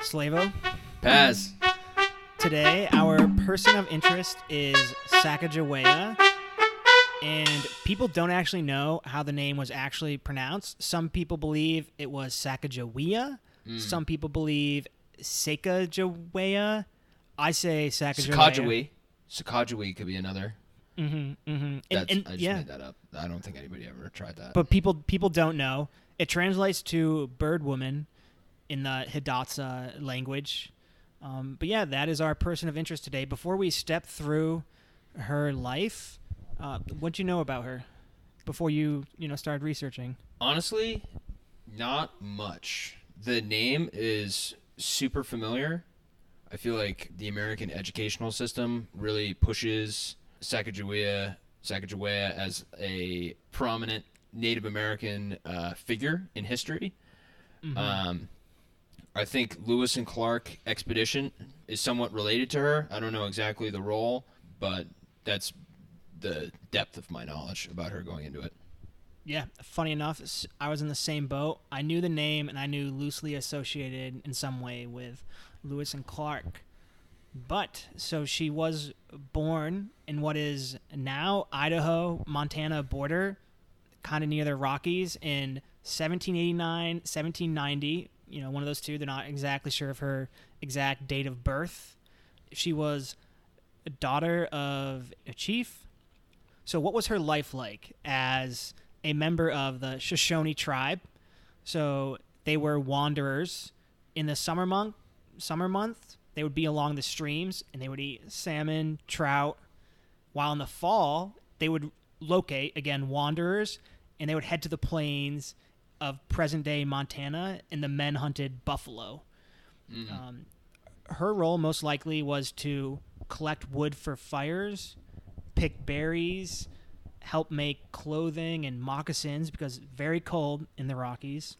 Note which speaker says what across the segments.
Speaker 1: Slavo.
Speaker 2: Paz.
Speaker 1: Today, our person of interest is Sacagawea, and people don't actually know how the name was actually pronounced. Some people believe it was Sacagawea. Some people believe Sacagawea. I say Sacagawea.
Speaker 2: Sakajawi. Sakajawi could be another.
Speaker 1: Mm-hmm, mm-hmm. And, and-
Speaker 2: I just
Speaker 1: yeah,
Speaker 2: made that up. I don't think anybody ever tried that.
Speaker 1: but people people don't know. It translates to bird woman in the Hidatsa language. Um, but yeah, that is our person of interest today. Before we step through her life, uh, what do you know about her before you you know started researching?
Speaker 2: Honestly, not much. The name is super familiar. I feel like the American educational system really pushes Sacagawea, Sacagawea as a prominent Native American uh, figure in history. Um, I think Lewis and Clark expedition is somewhat related to her. I don't know exactly the role, but that's the depth of my knowledge about her going into it.
Speaker 1: Yeah, funny enough, I was in the same boat. I knew the name and I knew loosely associated in some way with Lewis and Clark. But so she was born in what is now Idaho Montana border, kind of near the Rockies in 1789, 1790. You know, one of those two. They're not exactly sure of her exact date of birth. She was a daughter of a chief. So, what was her life like as a member of the Shoshone tribe? So, they were wanderers in the summer month. Summer month, they would be along the streams and they would eat salmon, trout. While in the fall, they would locate again wanderers and they would head to the plains of present day Montana and the men hunted buffalo. Um, her role most likely was to collect wood for fires, pick berries, help make clothing and moccasins because very cold in the Rockies.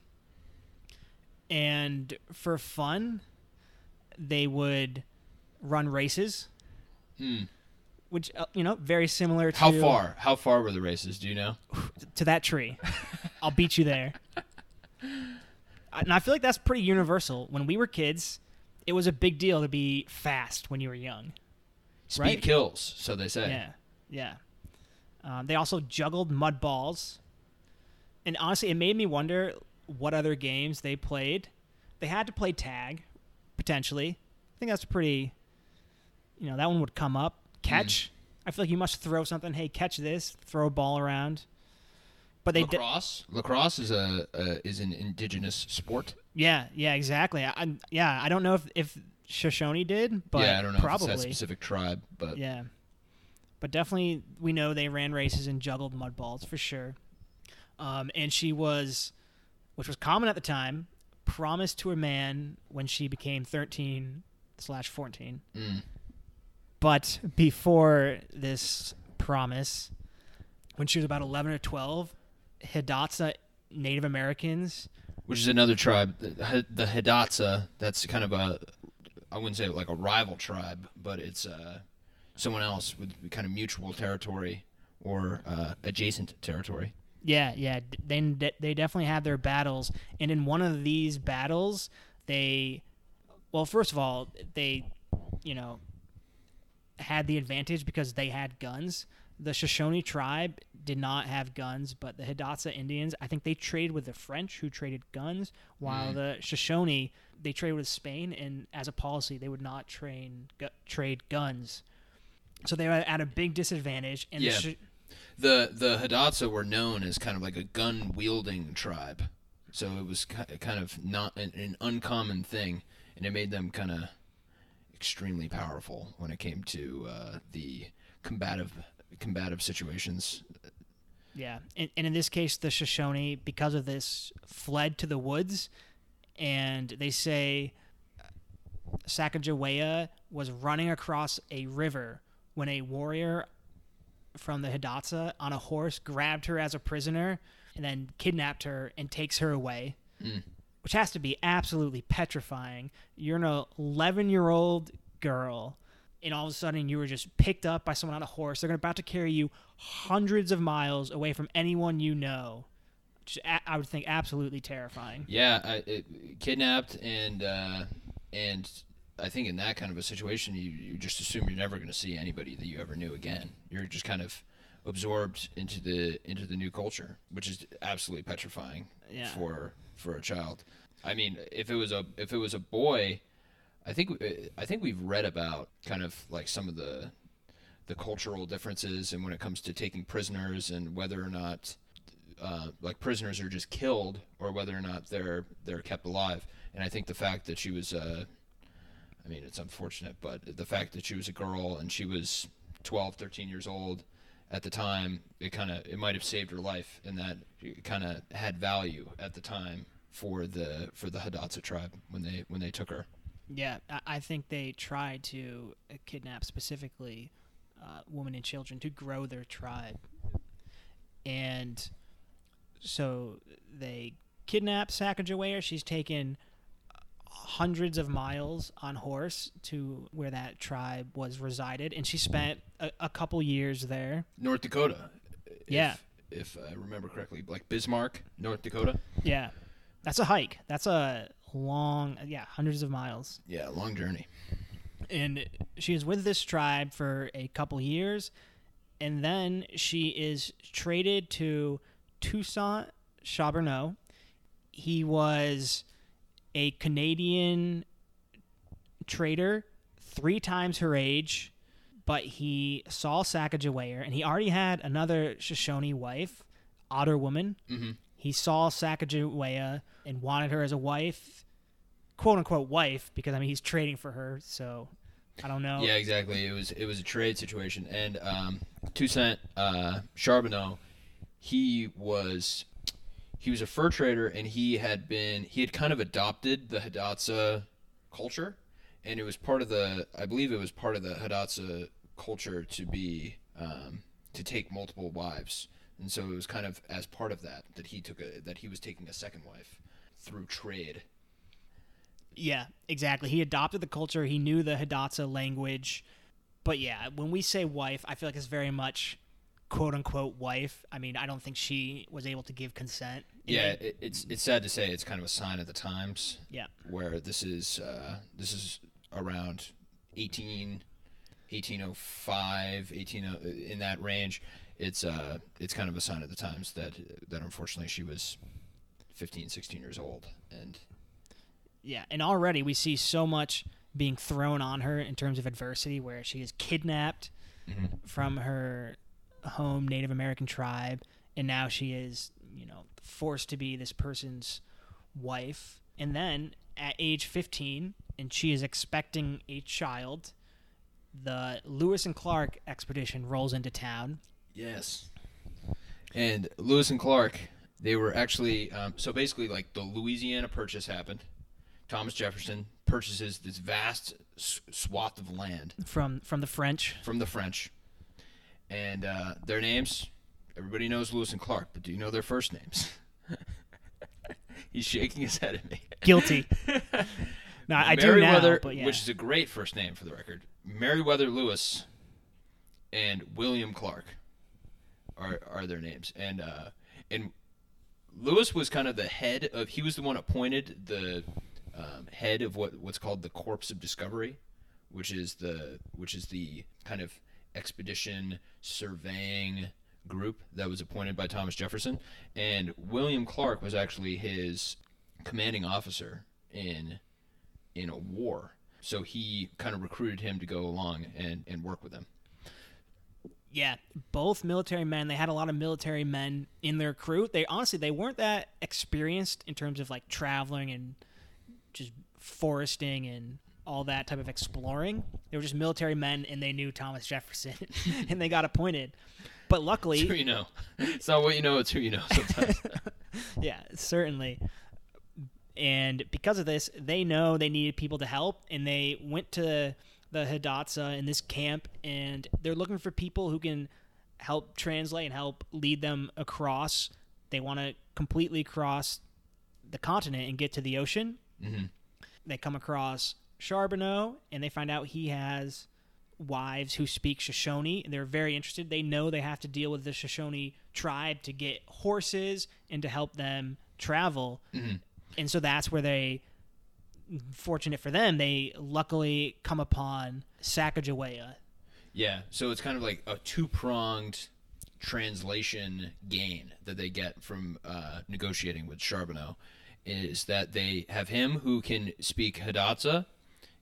Speaker 1: And for fun, they would run races,
Speaker 2: Hmm.
Speaker 1: which uh, you know very similar to
Speaker 2: How far? How far were the races? Do you know?
Speaker 1: to that tree. I'll beat you there. And I feel like that's pretty universal. When we were kids, it was a big deal to be fast when you were young.
Speaker 2: Speed
Speaker 1: Right?
Speaker 2: kills, so they say.
Speaker 1: Yeah, yeah. Um, they also juggled mud balls, and honestly, it made me wonder what other games they played. They had to play tag, potentially. I think that's pretty. You know, that one would come up. Catch. I feel like you must throw something. Hey, catch this! Throw a ball around. But they
Speaker 2: lacrosse. lacrosse is a, a is an indigenous sport.
Speaker 1: Yeah, yeah, exactly. I, I'm, yeah, I don't know if if Shoshone did, but
Speaker 2: yeah, I don't know
Speaker 1: probably.
Speaker 2: if specific tribe, but
Speaker 1: Yeah. But definitely, we know they ran races and juggled mud balls for sure. Um, and she was, which was common at the time, promised to a man when she became 13 slash 14.
Speaker 2: Mm.
Speaker 1: But before this promise, when she was about 11 or 12, Hidatsa Native Americans,
Speaker 2: which is another tribe, the, the Hidatsa. That's kind of a I wouldn't say like a rival tribe, but it's uh, someone else with kind of mutual territory or uh, adjacent territory.
Speaker 1: Yeah, yeah. They they definitely had their battles, and in one of these battles, they, well, first of all, they, you know, had the advantage because they had guns. The Shoshone tribe did not have guns, but the Hidatsa Indians, I think they traded with the French, who traded guns, while the Shoshone they traded with Spain, and as a policy, they would not train gu- trade guns. So they were at a big disadvantage, and
Speaker 2: Yeah.
Speaker 1: the Sh-
Speaker 2: The the Hidatsa were known as kind of like a gun wielding tribe, so it was ki- kind of not an, an uncommon thing, and it made them kind of extremely powerful when it came to uh, the combative combative situations.
Speaker 1: Yeah, and, and in this case, the Shoshone, because of this, fled to the woods, and they say uh, Sacagawea was running across a river when a warrior from the Hidatsa on a horse grabbed her as a prisoner and then kidnapped her and takes her away, mm. which has to be absolutely petrifying. You're an 11 year old girl, and all of a sudden you were just picked up by someone on a horse. They're about to carry you hundreds of miles away from anyone you know. Just, I would think absolutely terrifying.
Speaker 2: Yeah, I, it, kidnapped and uh, and I think in that kind of a situation, you, you just assume you're never going to see anybody that you ever knew again. You're just kind of absorbed into the into the new culture, which is absolutely petrifying
Speaker 1: Yeah.
Speaker 2: for for a child. I mean, if it was a if it was a boy, I think I think we've read about kind of like some of the the cultural differences and when it comes to taking prisoners and whether or not uh, like prisoners are just killed or whether or not they're they're kept alive. And I think the fact that she was uh, I mean, it's unfortunate, but the fact that she was a girl and she was 12, 13 years old at the time, it kind of it might have saved her life, and that it kind of had value at the time for the for the Hidatsa tribe when they when they took her.
Speaker 1: Yeah, I, think they tried to uh, kidnap specifically uh, women and children to grow their tribe, and so they kidnap Sacagawea. She's taken hundreds of miles on horse to where that tribe was resided, and she spent a, a couple years there.
Speaker 2: North Dakota. if-
Speaker 1: Yeah.
Speaker 2: If I remember correctly, like Bismarck, North Dakota.
Speaker 1: Yeah, that's a hike. That's a long, yeah, hundreds of miles.
Speaker 2: Yeah, long journey.
Speaker 1: and she is with this tribe for a couple years and then she is traded to Toussaint Charbonneau. He was a Canadian trader, three times her age, but he saw Sacagawea and he already had another Shoshone wife, Otter woman.
Speaker 2: Mm-hmm.
Speaker 1: He saw Sacagawea and wanted her as a wife, quote unquote wife, because I mean he's trading for her, so I don't know.
Speaker 2: Yeah, exactly. It was it was a trade situation, and um, Toussaint uh, Charbonneau, he was he was a fur trader, and he had been he had kind of adopted the Hidatsa culture, and it was part of the I believe it was part of the Hidatsa culture to be um, to take multiple wives, and so it was kind of as part of that that he took a that he was taking a second wife through trade.
Speaker 1: Yeah, exactly. He adopted the culture. He knew the Hidatsa language. But yeah, when we say wife, I feel like it's very much quote unquote wife. I mean, I don't think she was able to give consent.
Speaker 2: Yeah, it, it's it's sad to say it's kind of a sign of the times.
Speaker 1: Yeah.
Speaker 2: Where this is uh, this is around 18, 1805, 18 uh, in that range. It's uh it's kind of a sign of the times that that unfortunately she was 15, 16 years old and
Speaker 1: Yeah, and already we see so much being thrown on her in terms of adversity where she is kidnapped mm-hmm. from her home Native American tribe and now she is, you know, forced to be this person's wife. And then at age 15 and she is expecting a child, the Lewis and Clark expedition rolls into town.
Speaker 2: Yes. And Lewis and Clark, they were actually um, so basically like the Louisiana Purchase happened. Thomas Jefferson purchases this vast swath of land
Speaker 1: From from the French,
Speaker 2: from the French, and uh, their names. Everybody knows Lewis and Clark, but do you know their first names? He's shaking his head at me.
Speaker 1: guilty. no, I do now, but yeah.
Speaker 2: which is a great first name for the record. Meriwether Lewis and William Clark are are their names, and uh, and Lewis was kind of the head of. He was the one appointed the um, head of what what's called the Corps of Discovery, which is the which is the kind of expedition surveying group that was appointed by Thomas Jefferson, and William Clark was actually his commanding officer in in a war. So he kind of recruited him to go along and, and work with him.
Speaker 1: Yeah, both military men. They had a lot of military men in their crew. They honestly they weren't that experienced in terms of like traveling and just foresting and all that type of exploring. They were just military men, and they knew Thomas Jefferson, and they got appointed. But
Speaker 2: It's who
Speaker 1: luckily,
Speaker 2: you know. It's not what you know, it's who you know sometimes.
Speaker 1: yeah, certainly. And because of this, they know they needed people to help, and they went to the Hidatsa in this camp, and they're looking for people who can help translate and help lead them across. They want to completely cross the continent and get to the ocean.
Speaker 2: hmm
Speaker 1: They come across Charbonneau, and they find out he has wives who speak Shoshone, and they're very interested. They know they have to deal with the Shoshone tribe to get horses and to help them travel
Speaker 2: hmm
Speaker 1: and so that's where they fortunate for them, they luckily come upon Sacagawea.
Speaker 2: Yeah, so it's kind of like a two pronged translation gain that they get from uh, negotiating with Charbonneau is that they have him who can speak Hidatsa,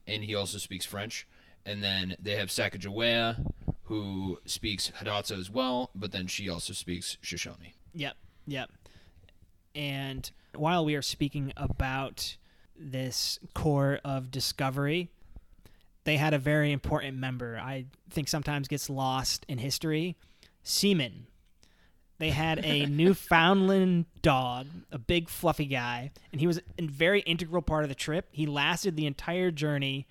Speaker 2: and he also speaks French, and then they have Sacagawea who speaks Hidatsa as well, but then she also speaks Shoshone.
Speaker 1: Yep, yep. And while we are speaking about this Corps of discovery, they had a very important member. I think sometimes gets lost in history. Seaman. They had a Newfoundland dog, a big fluffy guy, and he was a very integral part of the trip. He lasted the entire journey.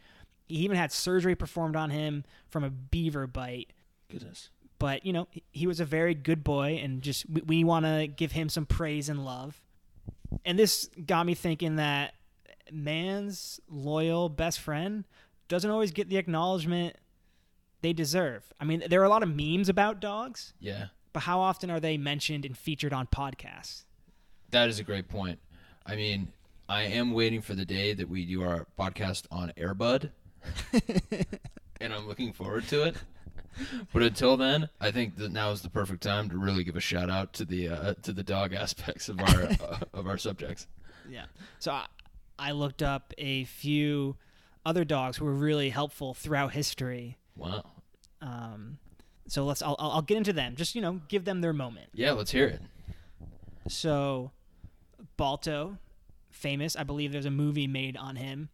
Speaker 1: He even had surgery performed on him from a beaver bite.
Speaker 2: Goodness.
Speaker 1: But you know, he was a very good boy, and just we, we want to give him some praise and love. And this got me thinking that man's loyal best friend doesn't always get the acknowledgement they deserve. I mean, there are a lot of memes about dogs,
Speaker 2: Yeah,
Speaker 1: but how often are they mentioned and featured on podcasts?
Speaker 2: that is a great point. I mean, I am waiting for the day that we do our podcast on Airbud, and I'm looking forward to it. But until then, I think that now is the perfect time to really give a shout out to the uh, to the dog aspects of our uh, of our subjects.
Speaker 1: Yeah. So I, I looked up a few other dogs who were really helpful throughout history.
Speaker 2: Wow.
Speaker 1: Um, so let's I'll, I'll I'll get into them. Just you know, give them their moment.
Speaker 2: Yeah, let's hear it.
Speaker 1: So, Balto, famous. I believe there's a movie made on him.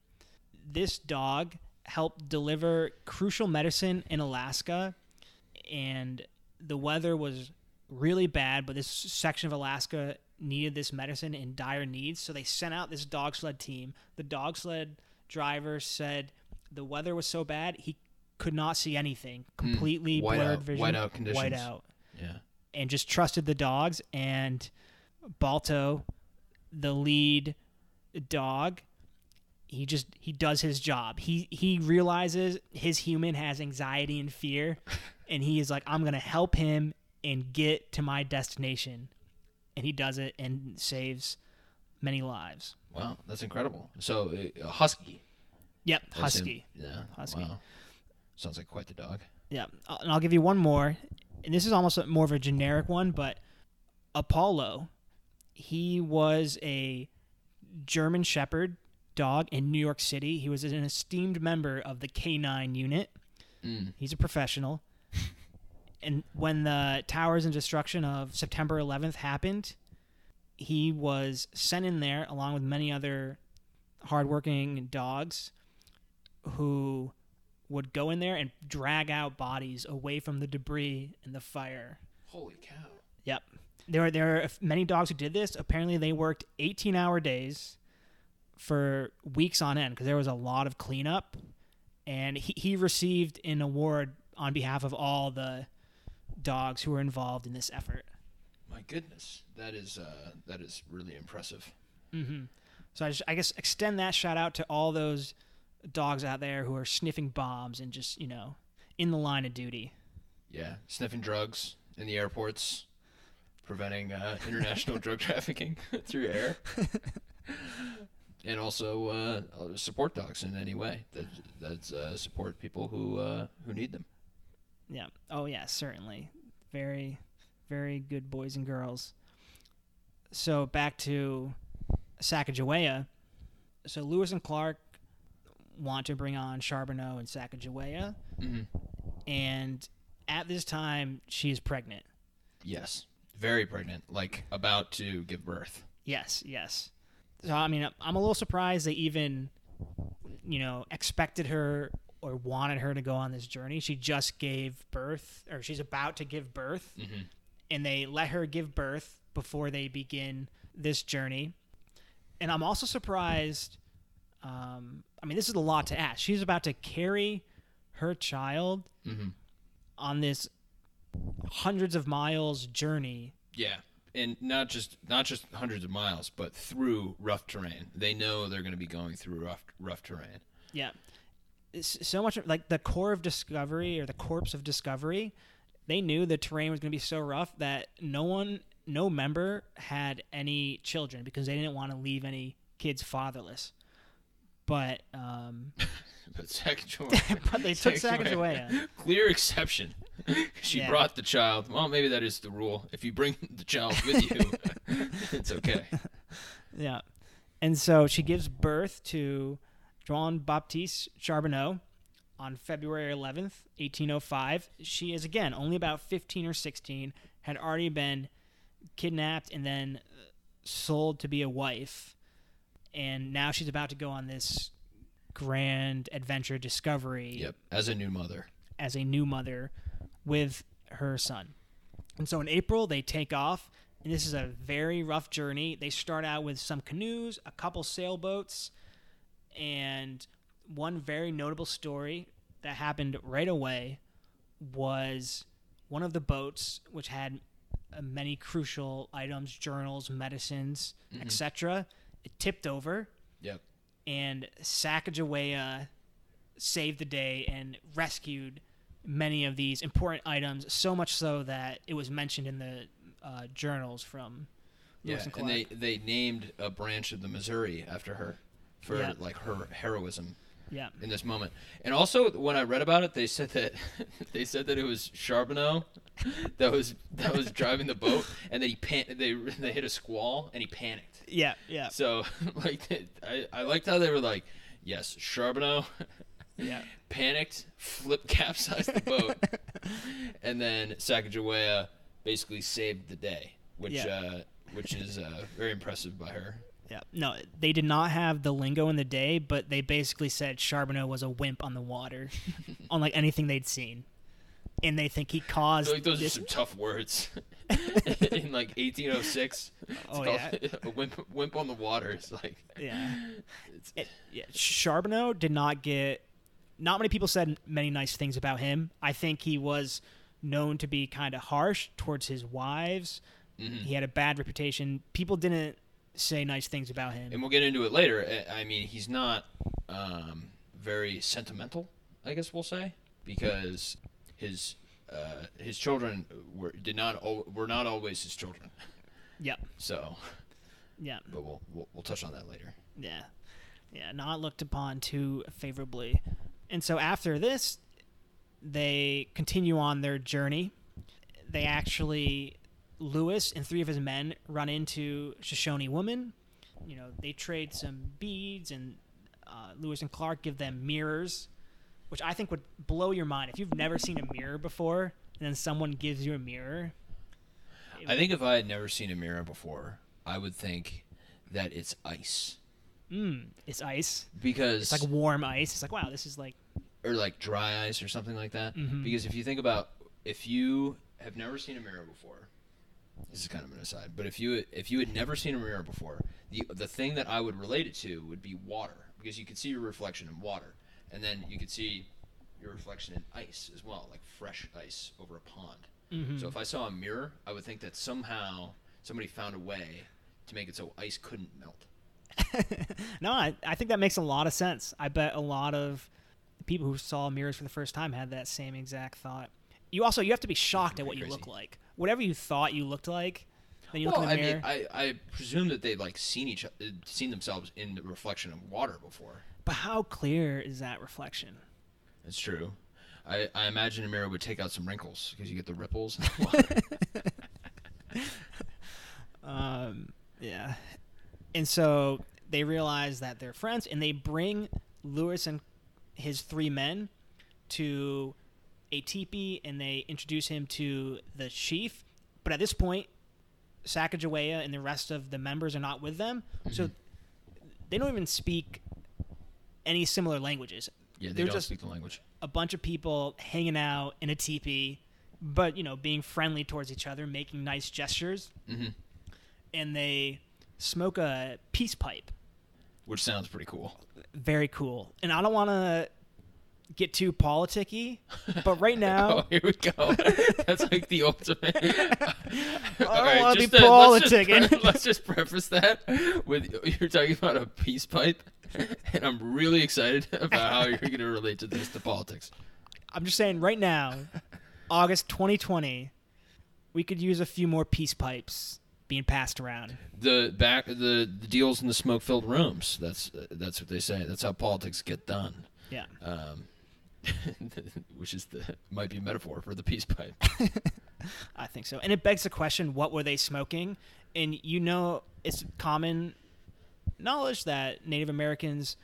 Speaker 1: This dog helped deliver crucial medicine in Alaska, and the weather was really bad, but this section of Alaska needed this medicine in dire needs. So they sent out this dog sled team. The dog sled driver said the weather was so bad he could not see anything, hmm. completely
Speaker 2: White
Speaker 1: blurred
Speaker 2: out-
Speaker 1: vision,
Speaker 2: white out conditions.
Speaker 1: white out
Speaker 2: Yeah.
Speaker 1: and just trusted the dogs and Balto, the lead dog, he just he does his job. He he realizes his human has anxiety and fear and he is like I'm going to help him and get to my destination. And he does it and saves many lives.
Speaker 2: Wow, that's incredible. So, uh, husky.
Speaker 1: Yep, husky.
Speaker 2: Yeah.
Speaker 1: Husky.
Speaker 2: Wow. Sounds like quite the dog.
Speaker 1: Yeah, uh, and I'll give you one more, and this is almost a- more of a generic one, but Apollo, he was a German Shepherd dog in New York City. He was an esteemed member of the K9 unit.
Speaker 2: Mm.
Speaker 1: He's a professional. And when the towers and destruction of September 11th happened, he was sent in there along with many other hardworking dogs who would go in there and drag out bodies away from the debris and the fire.
Speaker 2: Holy cow.
Speaker 1: Yep. There are there are many dogs who did this. Apparently, they worked 18-hour days for weeks on end because there was a lot of cleanup, and he, he received an award on behalf of all the dogs who were involved in this effort.
Speaker 2: My goodness, that is uh, that is really impressive.
Speaker 1: hmm So I, just, I guess extend that shout out to all those dogs out there who are sniffing bombs and just you know in the line of duty.
Speaker 2: Yeah, sniffing drugs in the airports, preventing uh, international drug trafficking through air, and also uh, support dogs in any way that that uh, support people who uh, who need them.
Speaker 1: Yeah. Oh yeah, certainly. Very, very good boys and girls. So back to Sacagawea. So Lewis and Clark want to bring on Charbonneau and Sacagawea,
Speaker 2: hmm
Speaker 1: and at this time she is pregnant.
Speaker 2: Yes, very pregnant, like about to give birth.
Speaker 1: Yes, yes. So I mean, I'm a little surprised they even, you know, expected her or wanted her to go on this journey. She just gave birth, or she's about to give birth,
Speaker 2: hmm
Speaker 1: and they let her give birth before they begin this journey. And I'm also surprised. Um, I mean, this is a lot to ask. She's about to carry her child
Speaker 2: hmm
Speaker 1: on this hundreds of miles journey.
Speaker 2: Yeah, and not just not just hundreds of miles, but through rough terrain. They know they're going to be going through rough rough terrain.
Speaker 1: Yeah. So much like the Corps of Discovery or the corpse of Discovery, they knew the terrain was going to be so rough that no one, no member had any children because they didn't want to leave any kids fatherless. but um,
Speaker 2: But Sacagawea,
Speaker 1: but they took Sacagawea.
Speaker 2: clear exception. she
Speaker 1: Yeah.
Speaker 2: brought the child. Well, maybe that is the rule. If you bring the child with you, it's okay.
Speaker 1: Yeah. And so she gives birth to Jean Baptiste Charbonneau on February 11th, 1805. She is, again, only about 15 or 16, had already been kidnapped and then uh, sold to be a wife. And now she's about to go on this grand adventure discovery
Speaker 2: Yep, as a new mother.
Speaker 1: as a new mother with her son. And so in April, they take off, and this is a very rough journey. They start out with some canoes, a couple sailboats, and one very notable story that happened right away was one of the boats, which had uh, many crucial items, journals, medicines, etc. It tipped over,
Speaker 2: Yep.
Speaker 1: and Sacagawea saved the day and rescued many of these important items, so much so that it was mentioned in the uh, journals from
Speaker 2: Yeah,
Speaker 1: Lewis and
Speaker 2: and
Speaker 1: Clark.
Speaker 2: they they named a branch of the Missouri after her for
Speaker 1: Yeah.
Speaker 2: like her heroism
Speaker 1: yeah,
Speaker 2: in this moment. And also, when I read about it, they said that they said that it was Charbonneau that was that was driving the boat, and that he pan- they they hit a squall and he panicked.
Speaker 1: yeah, yeah,
Speaker 2: So like I I liked how they were like, yes, Charbonneau
Speaker 1: yeah,
Speaker 2: panicked, flip capsized the boat, and then Sacagawea basically saved the day, which
Speaker 1: Yeah.
Speaker 2: uh, which is uh, very impressive by her.
Speaker 1: Yeah. No, they did not have the lingo in the day, but they basically said Charbonneau was a wimp on the water, unlike anything they'd seen, and they think he caused
Speaker 2: like those
Speaker 1: this.
Speaker 2: are some tough words. In like 1806, it's
Speaker 1: Oh, yeah.
Speaker 2: a wimp, wimp on the water. It's like
Speaker 1: yeah.
Speaker 2: it's,
Speaker 1: it, yeah, Charbonneau did not get. Not many people said many nice things about him. I think he was known to be kind of harsh towards his wives.
Speaker 2: mhm.
Speaker 1: He had a bad reputation. People didn't say nice things about him.
Speaker 2: and we'll get into it later. I- mean, he's not um, very sentimental, I guess we'll say, because his uh, his children were did not were not always his children.
Speaker 1: Yep.
Speaker 2: So,
Speaker 1: Yeah.
Speaker 2: but we'll we'll, we'll touch on that later.
Speaker 1: Yeah. Yeah. Not looked upon too favorably. And so after this, they continue on their journey. They actually, Lewis and three of his men run into Shoshone woman. You know, they trade some beads, and uh, Lewis and Clark give them mirrors, which I think would blow your mind if you've never seen a mirror before, and then someone gives you a mirror.
Speaker 2: I think if I had never seen a mirror before, I would think that it's ice
Speaker 1: Mm, it's ice.
Speaker 2: because
Speaker 1: It's like warm ice. It's like wow, this is like
Speaker 2: or like dry ice or something like that.
Speaker 1: Mhm.
Speaker 2: Because if you think about if you have never seen a mirror before, this is kind of an aside, but if you if you had never seen a mirror before, the the thing that I would relate it to would be water because you could see your reflection in water, and then you could see your reflection in ice as well, like fresh ice over a pond.
Speaker 1: mhm.
Speaker 2: So if I saw a mirror, I would think that somehow somebody found a way to make it so ice couldn't melt.
Speaker 1: no, I, I think that makes a lot of sense. I bet a lot of people who saw mirrors for the first time had that same exact thought. You also you have to be shocked at what you look like. Whatever you thought you looked like, then you
Speaker 2: well,
Speaker 1: look in
Speaker 2: I
Speaker 1: the mirror.
Speaker 2: mean, I, I presume that they'd like seen each seen themselves in the reflection of water before.
Speaker 1: but how clear is that reflection?
Speaker 2: It's true. I, I imagine a mirror would take out some wrinkles because you get the ripples. in the water.
Speaker 1: Um, yeah. And so they realize that they're friends, and they bring Lewis and his three men to a teepee, and they introduce him to the chief. But at this point, Sacagawea and the rest of the members are not with them, so they don't even speak any similar languages.
Speaker 2: yeah, they
Speaker 1: They're
Speaker 2: don't
Speaker 1: just-
Speaker 2: speak the language.
Speaker 1: A bunch of people hanging out in a teepee, but you know, being friendly towards each other, making nice gestures
Speaker 2: hmm
Speaker 1: and they smoke a peace pipe.
Speaker 2: Which sounds pretty cool.
Speaker 1: Very cool. And I don't want to get too politicky, but right now, Oh,
Speaker 2: here we go. That's like the ultimate. I
Speaker 1: don't wanna be politicking.
Speaker 2: Let's, just preface that with you're talking about a peace pipe, and I'm really excited about how you're going to relate to this to politics.
Speaker 1: I'm just saying right now, August 2020, we could use a few more peace pipes being passed around.
Speaker 2: The back the, the deals in the smoke filled rooms. That's that's what they say. That's how politics get done.
Speaker 1: Yeah.
Speaker 2: Um, which is the might be a metaphor for the peace pipe.
Speaker 1: I think so. And it begs the question, what were they smoking? And you know, it's common knowledge that Native Americans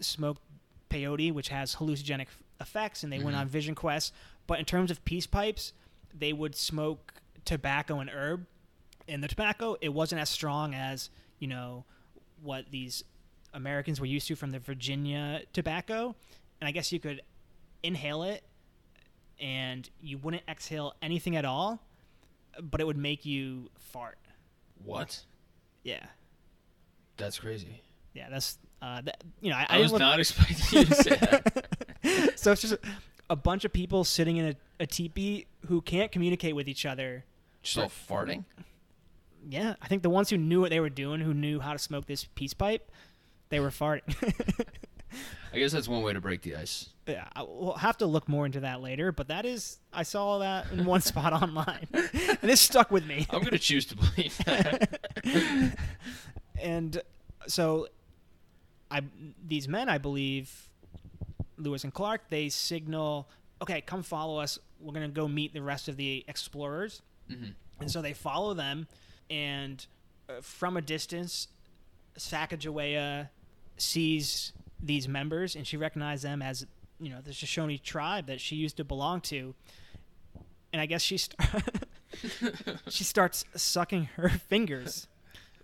Speaker 1: smoked peyote, which has hallucinogenic effects, and they went
Speaker 2: Mhm.
Speaker 1: on vision quests. But in terms of peace pipes, they would smoke tobacco and herb. And the tobacco, it wasn't as strong as, you know, what these Americans were used to from the Virginia tobacco. And I guess you could inhale it and you wouldn't exhale anything at all, but it would make you fart.
Speaker 2: What?
Speaker 1: Yeah.
Speaker 2: That's crazy.
Speaker 1: Yeah, that's uh, that, you know, I,
Speaker 2: I,
Speaker 1: I
Speaker 2: was
Speaker 1: look-
Speaker 2: not expecting you to say that.
Speaker 1: so it's just a, a bunch of people sitting in a, a teepee who can't communicate with each other.
Speaker 2: Just all farting.
Speaker 1: Yeah, I think the ones who knew what they were doing, who knew how to smoke this peace pipe, they were farting.
Speaker 2: I guess that's one way to break the ice.
Speaker 1: yeah, I- we'll have to look more into that later. But that is, I saw that in one spot online, and it stuck with me.
Speaker 2: I'm gonna choose to believe that.
Speaker 1: and so, I these men, I believe, Lewis and Clark, they signal, okay, come follow us. We're gonna go meet the rest of the explorers.
Speaker 2: hmm
Speaker 1: And so they follow them, and uh, from a distance, Sacagawea sees these members, and she recognizes them as, you know, the Shoshone tribe that she used to belong to. And I guess she st- she starts sucking her fingers,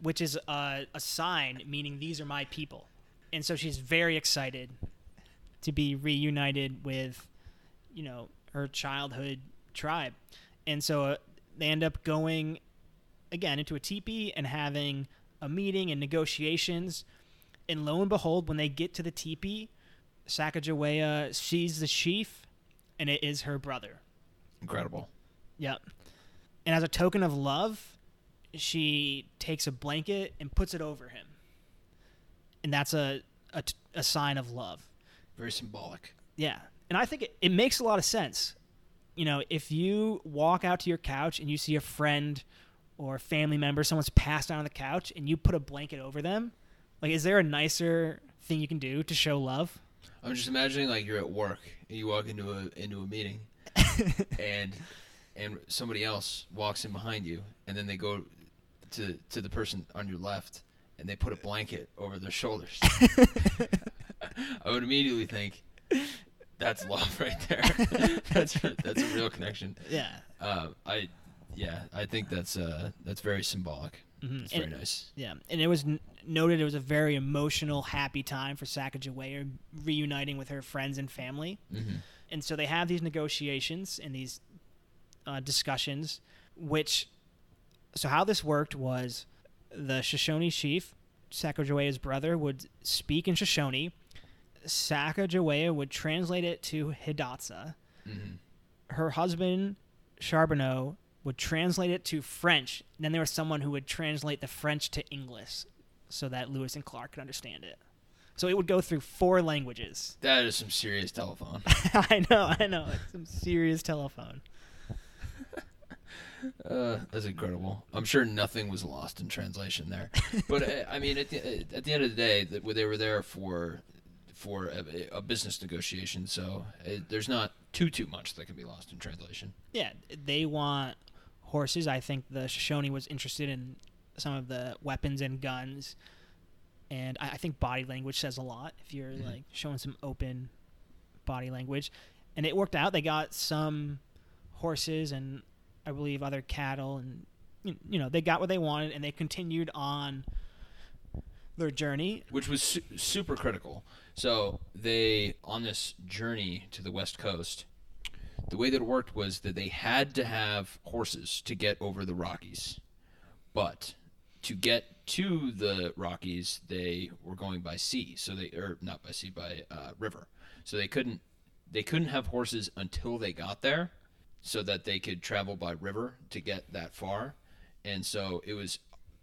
Speaker 1: which is a, a sign meaning these are my people. And so she's very excited to be reunited with, you know, her childhood tribe. And so uh, they end up going again into a teepee and having a meeting and negotiations. And lo and behold, when they get to the teepee, Sacagawea sees the chief, and it is her brother.
Speaker 2: Incredible.
Speaker 1: Yep. And as a token of love, she takes a blanket and puts it over him. And that's a a sign of love.
Speaker 2: Very symbolic.
Speaker 1: Yeah. And I think it, it makes a lot of sense. You know, if you walk out to your couch and you see a friend or a family member, someone's passed out on the couch, and you put a blanket over them, like, is there a nicer thing you can do to show love?
Speaker 2: I'm just imagining like you're at work and you walk into a into a meeting and and somebody else walks in behind you and then they go to to the person on your left and they put a blanket over their shoulders. I would immediately think that's love right there. that's that's a real connection.
Speaker 1: Yeah.
Speaker 2: Uh, I yeah, I think that's uh that's very symbolic.
Speaker 1: Mhm.
Speaker 2: It's
Speaker 1: And-
Speaker 2: very nice.
Speaker 1: Yeah, and it was n- noted it was a very emotional, happy time for Sacagawea reuniting with her friends and family.
Speaker 2: hmm
Speaker 1: And so they have these negotiations and these uh, discussions, which. So how this worked was the Shoshone chief, Sacagawea's brother, would speak in Shoshone. Sacagawea would translate it to Hidatsa.
Speaker 2: hmm
Speaker 1: Her husband, Charbonneau, would translate it to French. Then there was someone who would translate the French to English so that Lewis and Clark could understand it. So it would go through four languages.
Speaker 2: That is some serious telephone.
Speaker 1: I know, I know. It's some serious telephone.
Speaker 2: Uh, that's incredible. I'm sure nothing was lost in translation there. But uh, I mean, at the at the end of the day, they were there for for a, a business negotiation, so uh there's not too too much that can be lost in translation.
Speaker 1: Yeah, they want horses. I think the Shoshone was interested in some of the weapons and guns. And I, I think body language says a lot if you're
Speaker 2: Mhm.
Speaker 1: like showing some open body language. And it worked out. They got some horses and I believe other cattle and you you know, they got what they wanted and they continued on their journey.
Speaker 2: which was su- super critical. So they on this journey to the west coast, the way that it worked was that they had to have horses to get over the Rockies, but to get to the Rockies, they were going by sea. So they or not by sea by uh, river. So they couldn't they couldn't have horses until they got there, so that they could travel by river to get that far. And so it was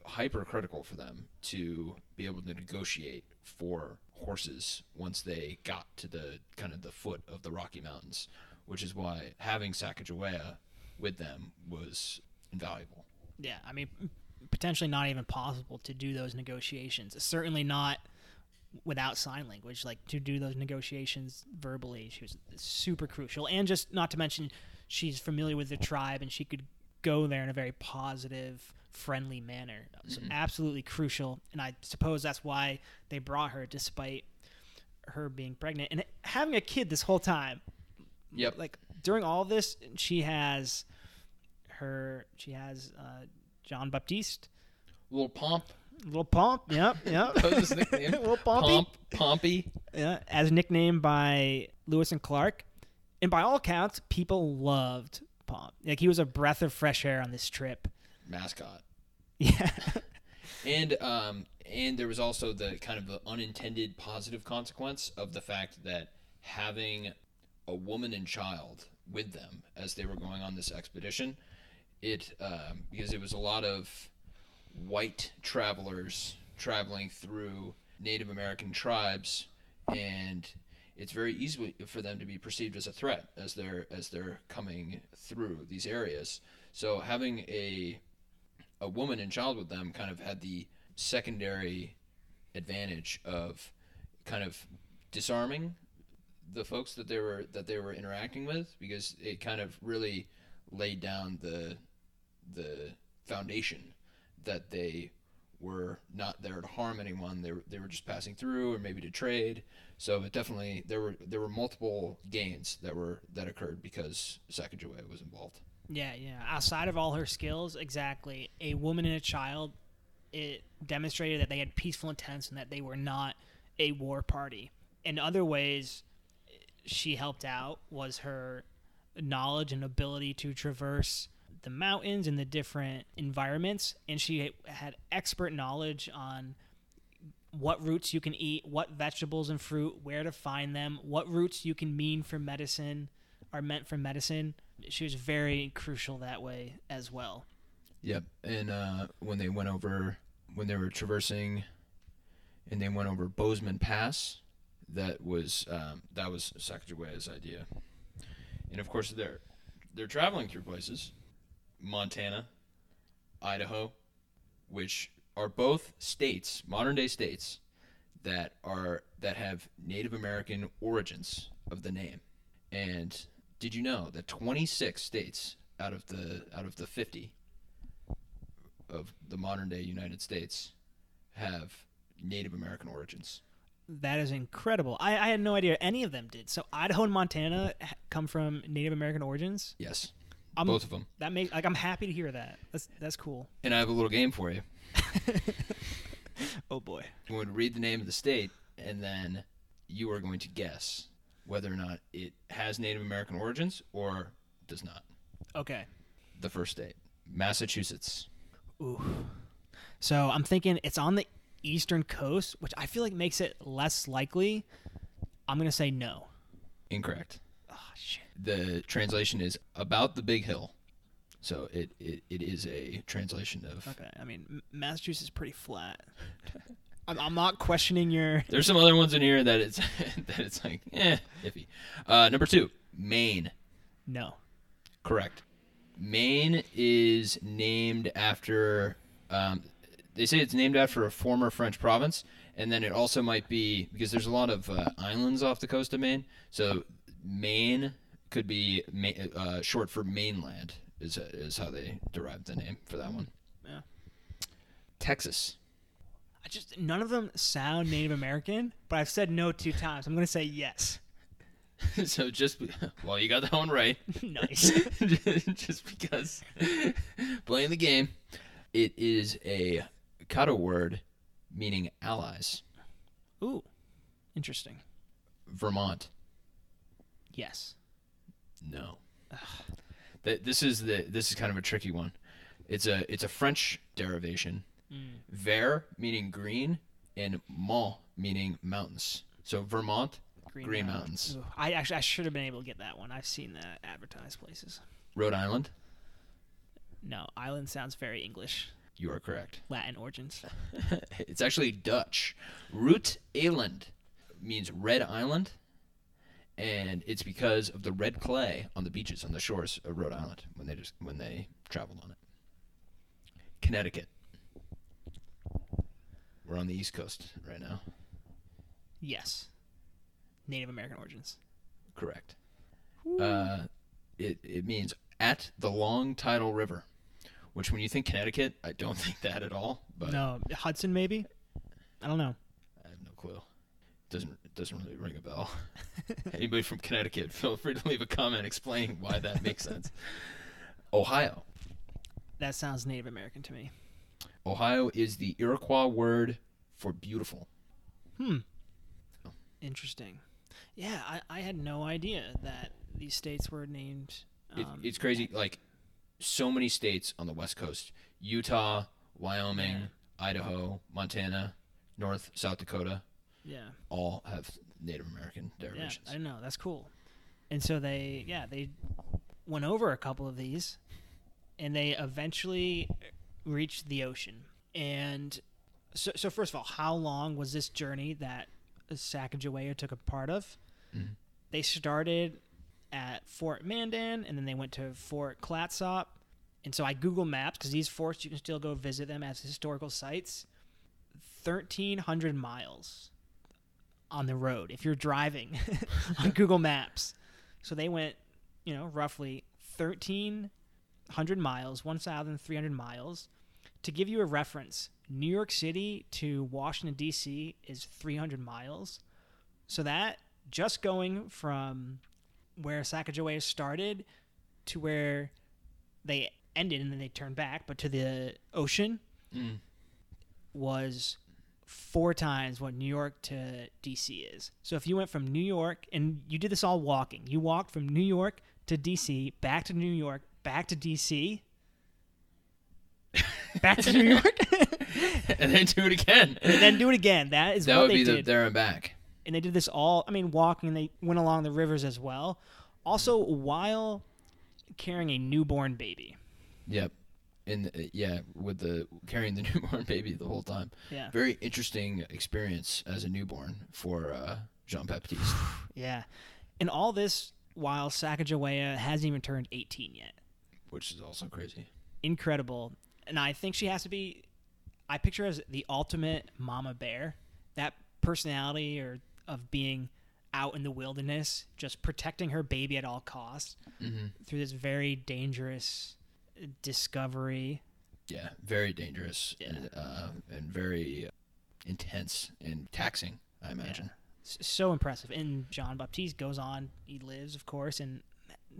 Speaker 2: hypercritical for them to be able to negotiate for horses once they got to the kind of the foot of the Rocky Mountains, which is why having Sacagawea with them was invaluable.
Speaker 1: Yeah, I mean potentially not even possible to do those negotiations. Certainly not without sign language. Like to do those negotiations verbally, she was super crucial. And just not to mention, she's familiar with the tribe and she could go there in a very positive, friendly manner. So
Speaker 2: Mhm.
Speaker 1: absolutely crucial. And I suppose that's why they brought her, despite her being pregnant and having a kid this whole time.
Speaker 2: Yep.
Speaker 1: Like during all this, she has her. She has uh, John Baptiste,
Speaker 2: Little Pomp.
Speaker 1: little Pomp. Yep, yep.
Speaker 2: That was his nickname?
Speaker 1: little Pompey.
Speaker 2: Pomp. Pompey.
Speaker 1: Yeah, as nicknamed by Lewis and Clark. And by all accounts, people loved Pomp. Like he was a breath of fresh air on this trip.
Speaker 2: Mascot.
Speaker 1: Yeah.
Speaker 2: And um and there was also the kind of the unintended positive consequence of the fact that having a woman and child with them as they were going on this expedition, it um, because it was a lot of white travelers traveling through Native American tribes, and it's very easy for them to be perceived as a threat as they're as they're coming through these areas. So having a a woman and child with them kind of had the secondary advantage of kind of disarming the folks that they were that they were interacting with because it kind of really laid down the the foundation that they were not there to harm anyone they were, they were just passing through or maybe to trade so it definitely there were there were multiple gains that were that occurred because Sacagawea was involved
Speaker 1: Yeah, yeah. Outside of all her skills, exactly. A woman and a child, it demonstrated that they had peaceful intents and that they were not a war party. In other ways, she helped out was her knowledge and ability to traverse the mountains and the different environments and she had expert knowledge on what roots you can eat, what vegetables and fruit, where to find them, what roots you can mean for medicine are meant for medicine. She was very crucial that way as well.
Speaker 2: Yep. And uh, when they went over, when they were traversing, and they went over Bozeman Pass, that was um, that was Sacagawea's idea. And of course, they're they're traveling through places, Montana, Idaho, which are both states, modern day states, that are that have Native American origins of the name. And did you know that 26 states out of the out of the 50 of the modern day United States have Native American origins.
Speaker 1: That is incredible. I, I had no idea any of them did. So Idaho and Montana ha- come from Native American origins.
Speaker 2: Yes,
Speaker 1: I'm,
Speaker 2: both of them.
Speaker 1: That makes like I'm happy to hear that. That's that's cool.
Speaker 2: And I have a little game for you.
Speaker 1: Oh boy.
Speaker 2: I'm going to read the name of the state, and then you are going to guess whether or not it has Native American origins or does not.
Speaker 1: Okay.
Speaker 2: The first state, Massachusetts.
Speaker 1: Ooh. So I'm thinking it's on the eastern coast, which I feel like makes it less likely. I'm gonna say no.
Speaker 2: Incorrect.
Speaker 1: Oh shit.
Speaker 2: The translation is about the big hill. So it, it, it is a translation of.
Speaker 1: Okay. I mean, Massachusetts is pretty flat. I'm, I'm not questioning your.
Speaker 2: There's some other ones in here that it's that it's like eh iffy. Uh, number two, Maine.
Speaker 1: No.
Speaker 2: Correct. Maine is named after. Um, they say it's named after a former French province, and then it also might be because there's a lot of uh, islands off the coast of Maine. So Maine could be ma- uh, short for mainland. Is is how they derived the name for that one.
Speaker 1: Yeah.
Speaker 2: Texas.
Speaker 1: I just none of them sound Native American, but I've said no two times. I'm gonna say yes.
Speaker 2: so just well, you got that one right.
Speaker 1: nice.
Speaker 2: just because playing the game, it is a Caddo word meaning allies.
Speaker 1: Ooh. Interesting.
Speaker 2: Vermont,
Speaker 1: Yes.
Speaker 2: no. Th- This is the this is kind of a tricky one. It's a it's a French derivation.
Speaker 1: Mm.
Speaker 2: Vert meaning green and mont meaning mountains. So Vermont, Green Mountains.
Speaker 1: Ooh, I actually I should have been able to get that one. I've seen that advertised places.
Speaker 2: Rhode Island.
Speaker 1: No, island sounds very English,
Speaker 2: You are correct.
Speaker 1: Latin origins.
Speaker 2: it's actually Dutch. Root Island means red island, and it's because of the red clay on the beaches on the shores of Rhode Island when they just when they traveled on it. Connecticut. We're on the East Coast right now.
Speaker 1: Yes. Native American origins.
Speaker 2: Correct. Uh, it it means at the long tidal river, which when you think Connecticut, I don't think that at all. But
Speaker 1: no, Hudson maybe. I don't know.
Speaker 2: I have no clue. Doesn't it doesn't really ring a bell. Anybody from Connecticut, feel free to leave a comment explaining why that makes sense. Ohio.
Speaker 1: That sounds Native American to me.
Speaker 2: Ohio is the Iroquois word for beautiful.
Speaker 1: Hmm. Interesting. Yeah, I, I had no idea that these states were named.
Speaker 2: It,
Speaker 1: Um,
Speaker 2: it's crazy. Like so many states on the West Coast: Utah, Wyoming, Idaho, Montana, North, South Dakota,
Speaker 1: yeah,
Speaker 2: all have Native American derivations.
Speaker 1: yeah. I know. That's cool. And so they, yeah, they went over a couple of these, and they eventually reached the ocean. And so, so first of all, how long was this journey that Sacagawea took a part of?
Speaker 2: Mhm.
Speaker 1: They started at Fort Mandan, and then they went to Fort Clatsop. And so I Google Maps because these forts you can still go visit them as historical sites. Thirteen hundred miles on the road if you're driving on Google Maps. So they went, you know, roughly thirteen hundred miles, one thousand three hundred miles. To give you a reference, New York City to Washington D.C. is three hundred miles. So that just going from where Sacagawea started to where they ended and then they turned back, but to the ocean
Speaker 2: Mm.
Speaker 1: was four times what New York to DC is. So if you went from New York and you did this all walking, you walked from New York to DC, back to New York, back to DC, back to New York,
Speaker 2: and then do it again.
Speaker 1: and then do it again. That is
Speaker 2: that
Speaker 1: what
Speaker 2: would
Speaker 1: they
Speaker 2: be the there and back.
Speaker 1: And they did this all i mean walking and they went along the rivers as well also while carrying a newborn baby
Speaker 2: Yep. And uh, yeah, with the carrying the newborn baby the whole time.
Speaker 1: yeah
Speaker 2: Very interesting experience as a newborn for uh, Jean Baptiste.
Speaker 1: yeah and all this while sacagawea hasn't even turned 18 yet
Speaker 2: which is also crazy.
Speaker 1: incredible and i think she has to be i picture her as the ultimate mama bear that personality or of being out in the wilderness just protecting her baby at all costs
Speaker 2: hmm
Speaker 1: through this very dangerous discovery
Speaker 2: Yeah, very dangerous
Speaker 1: Yeah.
Speaker 2: and, uh, and very intense and taxing. I imagine.
Speaker 1: S- so impressive. And John Baptiste goes on. He lives, of course, and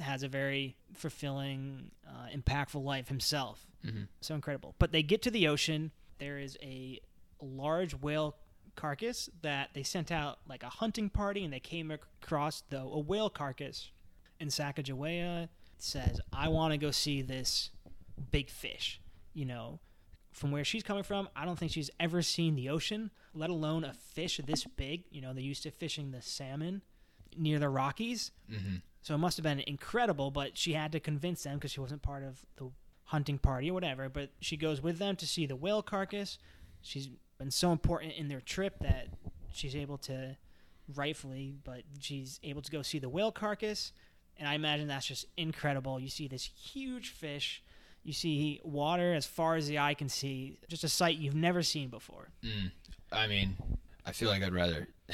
Speaker 1: has a very fulfilling, uh, impactful life himself.
Speaker 2: hmm
Speaker 1: So incredible. But they get to the ocean. There is a large whale carcass that they sent out like a hunting party, and they came across the a whale carcass. And Sacagawea says, "I want to go see this big fish." You know, from where she's coming from, I don't think she's ever seen the ocean, let alone a fish this big. You know, they're used to fishing the salmon near the Rockies.
Speaker 2: hmm
Speaker 1: So it must have been incredible, but she had to convince them because she wasn't part of the hunting party or whatever. But she goes with them to see the whale carcass. She's been so important in their trip that she's able to, rightfully, but she's able to go see the whale carcass. And I imagine that's just incredible. You see this huge fish. You see water as far as the eye can see. Just a sight you've never seen before.
Speaker 2: Mm. I mean, I feel like I'd rather.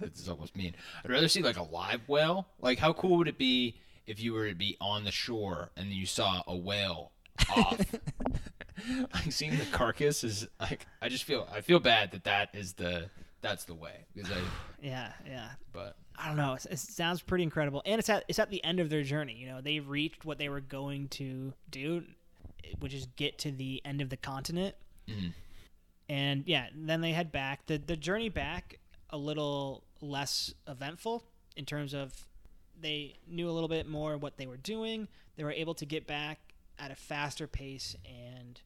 Speaker 2: this is almost mean. I'd rather see like a live whale. Like, how cool would it be if you were to be on the shore and you saw a whale off? like seeing the carcass is like I just feel I feel bad that that is the that's the way because I
Speaker 1: Yeah, yeah.
Speaker 2: but
Speaker 1: I don't know. It, it sounds pretty incredible, and it's at it's at the end of their journey. You know, they've reached what they were going to do, which is get to the end of the continent,
Speaker 2: Mhm.
Speaker 1: and yeah, then they head back. the The journey back a little less eventful in terms of they knew a little bit more what they were doing. They were able to get back at a faster pace and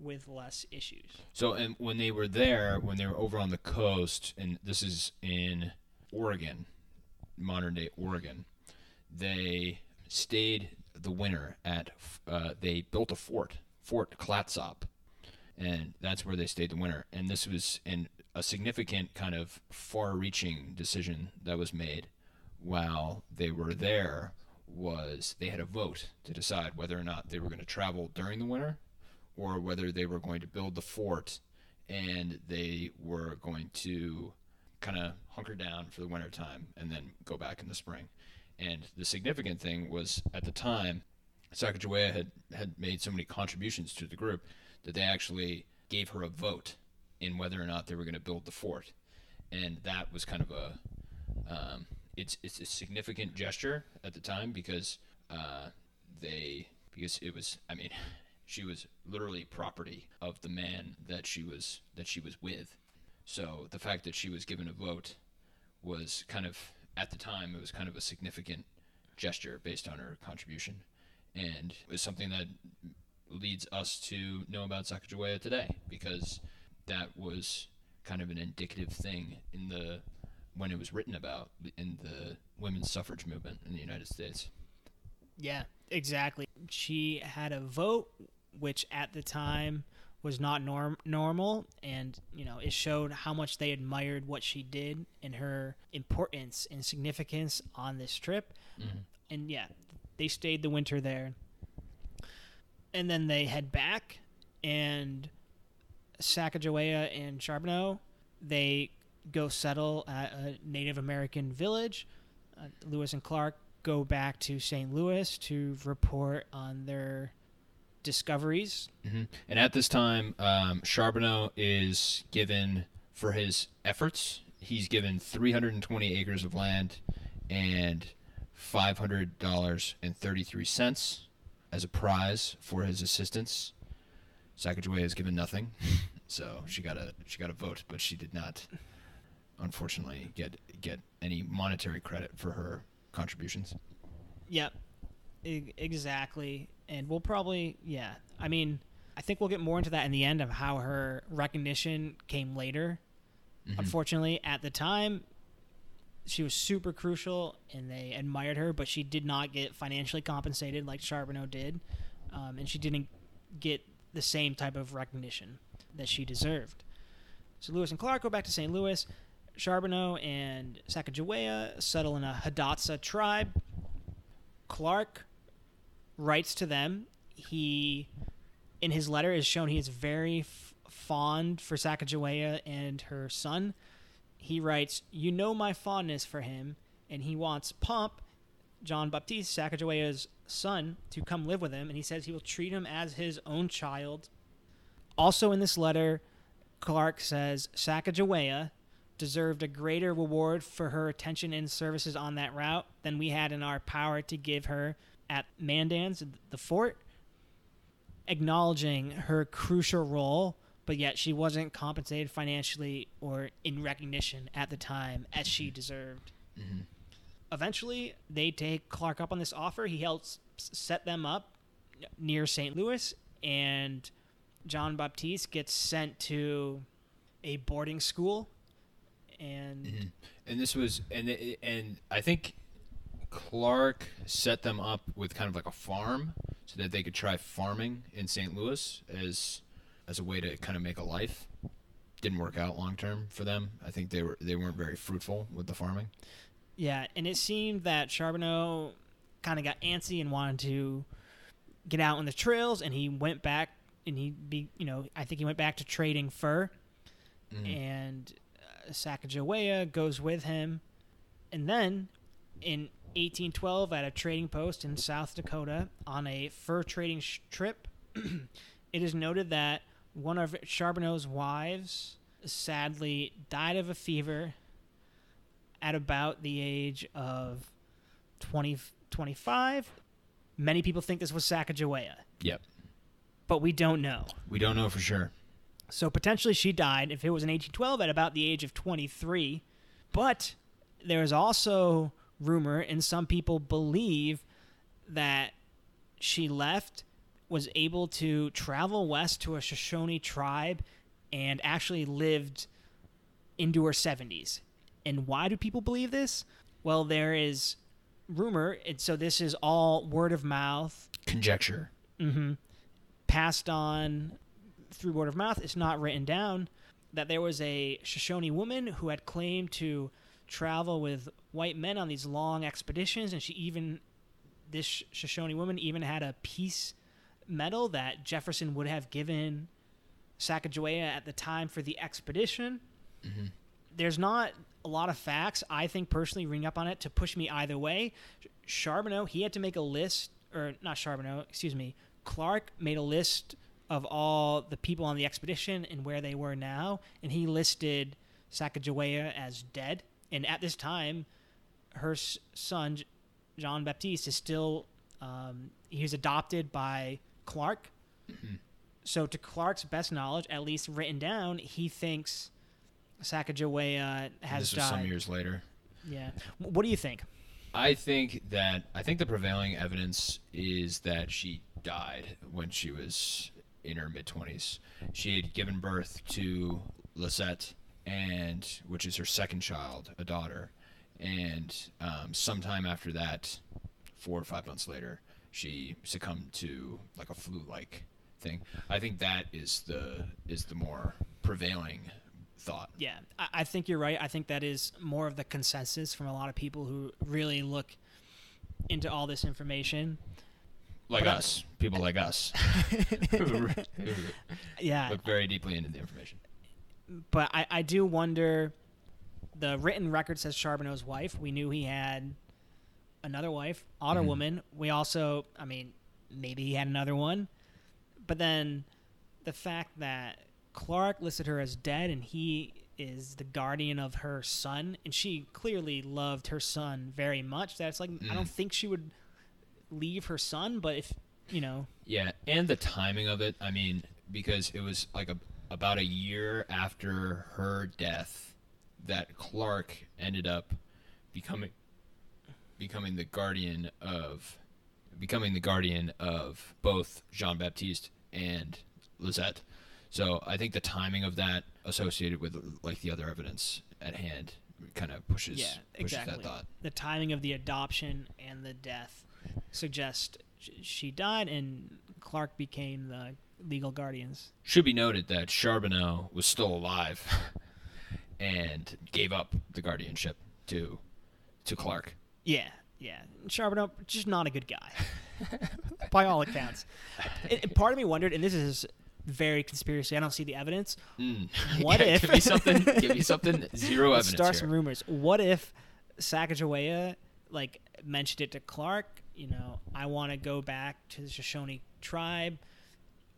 Speaker 1: with less issues.
Speaker 2: So, and when they were there, when they were over on the coast, and this is in Oregon, modern day Oregon, they stayed the winter at. Uh, they built a fort, Fort Clatsop, and that's where they stayed the winter. And this was in a significant kind of far-reaching decision that was made while they were there. Was they had a vote to decide whether or not they were going to travel during the winter or whether they were going to build the fort and they were going to kind of hunker down for the winter time and then go back in the spring. And the significant thing was at the time, Sacagawea had, had made so many contributions to the group that they actually gave her a vote in whether or not they were going to build the fort. And that was kind of a um, it's it's a significant gesture at the time because uh, they because it was I mean she was literally property of the man that she was that she was with. So the fact that she was given a vote was kind of at the time it was kind of a significant gesture based on her contribution, and was something that leads us to know about Sacagawea today because that was kind of an indicative thing in the when it was written about in the women's suffrage movement in the United States.
Speaker 1: Yeah, exactly. She had a vote, which at the time was not norm- normal, and you know it showed how much they admired what she did and her importance and significance on this trip.
Speaker 2: Mm-hmm.
Speaker 1: And yeah, they stayed the winter there, and then they head back, and Sacagawea and Charbonneau they go settle at a Native American village. Uh, Lewis and Clark go back to St. Louis to report on their discoveries.
Speaker 2: Mm-hmm. And at this time, um, Charbonneau is given for his efforts. He's given 320 acres of land and $500.33 as a prize for his assistance. Sacagawea is given nothing, so she got a she got a vote, but she did not unfortunately get get any monetary credit for her contributions.
Speaker 1: Yep, exactly. And we'll probably, yeah. I mean, I think we'll get more into that in the end of how her recognition came later.
Speaker 2: Mhm.
Speaker 1: Unfortunately, at the time, she was super crucial and they admired her, but she did not get financially compensated like Charbonneau did. Um, and she didn't get the same type of recognition that she deserved. So Lewis and Clark go back to St. Louis. Charbonneau and Sacagawea settle in a Hidatsa tribe. Clark writes to them. He, in his letter, is shown he is very f- fond for Sacagawea and her son. He writes, "You know my fondness for him, and he wants Pomp, John Baptiste, Sacagawea's son, to come live with him, and he says he will treat him as his own child." Also, in this letter, Clark says Sacagawea deserved a greater reward for her attention and services on that route than we had in our power to give her at Mandans, the fort, acknowledging her crucial role, but yet she wasn't compensated financially or in recognition at the time as she deserved.
Speaker 2: Mhm.
Speaker 1: Eventually, they take Clark up on this offer. He helps set them up near St. Louis, and John Baptiste gets sent to a boarding school. And
Speaker 2: Mhm. And this was, and and I think Clark set them up with kind of like a farm so that they could try farming in St. Louis as as a way to kind of make a life. Didn't work out long term for them. I think they were they weren't very fruitful with the farming.
Speaker 1: Yeah, and it seemed that Charbonneau kind of got antsy and wanted to get out on the trails, and he went back and he be you know I think he went back to trading fur,
Speaker 2: Mhm.
Speaker 1: and uh, Sacagawea goes with him, and then in 1812 at a trading post in South Dakota on a fur trading sh- trip, it is noted that one of Charbonneau's wives sadly died of a fever at about the age of 20, 25. Many people think this was Sacagawea,
Speaker 2: Yep.
Speaker 1: but we don't know.
Speaker 2: We don't know for sure.
Speaker 1: So potentially she died if it was in 1812 at about the age of 23. But there is also rumor, and some people believe that she left, was able to travel west to a Shoshone tribe, and actually lived into her 70s. And why do people believe this? Well, there is rumor, and so this is all word of mouth
Speaker 2: Conjecture.
Speaker 1: hmm passed on through word of mouth. It's not written down that there was a Shoshone woman who had claimed to travel with white men on these long expeditions, and she even this Shoshone woman even had a peace medal that Jefferson would have given Sacagawea at the time for the expedition.
Speaker 2: Mm-hmm.
Speaker 1: There's not a lot of facts, I think, personally, reading up on it to push me either way. Charbonneau, he had to make a list, or not Charbonneau, excuse me, Clark made a list of all the people on the expedition and where they were now, and he listed Sacagawea as dead. And at this time, her son, Jean Baptiste, is still, um, he was adopted by Clark. So, to Clark's best knowledge, at least written down, he thinks Sacagawea has
Speaker 2: this
Speaker 1: died.
Speaker 2: some years later.
Speaker 1: Yeah. What do you think?
Speaker 2: I think that I think the prevailing evidence is that she died when she was in her mid twenties. She had given birth to Lisette, and which is her second child, a daughter, and um, sometime after that, four or five months later, she succumbed to like a flu-like thing. I think that is the is the more prevailing thought.
Speaker 1: Yeah, I, I think you're right. I think that is more of the consensus from a lot of people who really look into all this information.
Speaker 2: Like
Speaker 1: But I-
Speaker 2: us, people like us,
Speaker 1: Yeah,
Speaker 2: look very deeply into the information.
Speaker 1: But I, I do wonder. The written record says Charbonneau's wife. We knew he had another wife, Otter
Speaker 2: Mhm.
Speaker 1: Woman. We also, I mean, maybe he had another one. But then the fact that Clark listed her as dead and he is the guardian of her son, and she clearly loved her son very much. That's like, I don't
Speaker 2: Mm.
Speaker 1: think she would leave her son, but if, you know,
Speaker 2: Yeah, and the timing of it. I mean, because it was like a, about a year after her death that Clark ended up becoming becoming the guardian of becoming the guardian of both Jean Baptiste and Lisette. So I think the timing of that associated with like the other evidence at hand kind of pushes
Speaker 1: Yeah,
Speaker 2: pushes
Speaker 1: exactly.
Speaker 2: that thought.
Speaker 1: the timing of the adoption and the death suggest she died and Clark became the legal guardians.
Speaker 2: Should be noted that Charbonneau was still alive and gave up the guardianship to to Clark.
Speaker 1: Yeah, yeah. Charbonneau, just not a good guy, by all accounts. Part of me wondered, and this is very conspiracy. I don't see the evidence.
Speaker 2: Mm.
Speaker 1: What
Speaker 2: Yeah,
Speaker 1: if-
Speaker 2: give me something? Give me something. Zero
Speaker 1: Let's
Speaker 2: evidence
Speaker 1: start
Speaker 2: here.
Speaker 1: some rumors. What if Sacagawea like mentioned it to Clark? You know, I want to go back to the Shoshone tribe.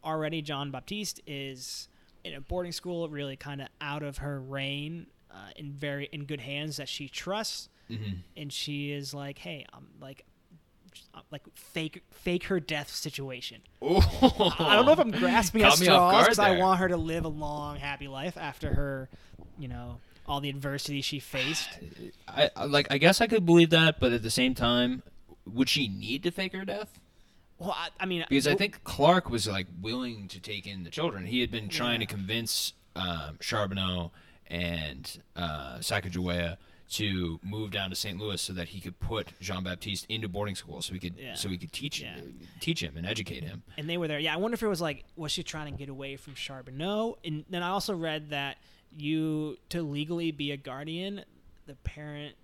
Speaker 1: Already, John Baptiste is in a boarding school, really kind of out of her reign, uh, in very in good hands that she trusts,
Speaker 2: Mhm.
Speaker 1: and she is like, "Hey, I'm like." Like fake, fake her death situation.
Speaker 2: Oh.
Speaker 1: I don't know if I'm grasping at
Speaker 2: Caught me off
Speaker 1: straws because I want her to live a long, happy life after her, you know, all the adversity she faced.
Speaker 2: I like. I guess I could believe that, but at the same time, would she need to fake her death?
Speaker 1: Well, I, I mean,
Speaker 2: Because I think Clark was like willing to take in the children. He had been trying
Speaker 1: Yeah.
Speaker 2: to convince um, Charbonneau and uh, Sacagawea to move down to St. Louis so that he could put Jean Baptiste into boarding school, so he could
Speaker 1: Yeah.
Speaker 2: so he could teach
Speaker 1: Yeah.
Speaker 2: teach him and educate him.
Speaker 1: and they were there. Yeah, I wonder if it was like, was she trying to get away from Charbonneau? And then I also read that you to legally be a guardian, the parent,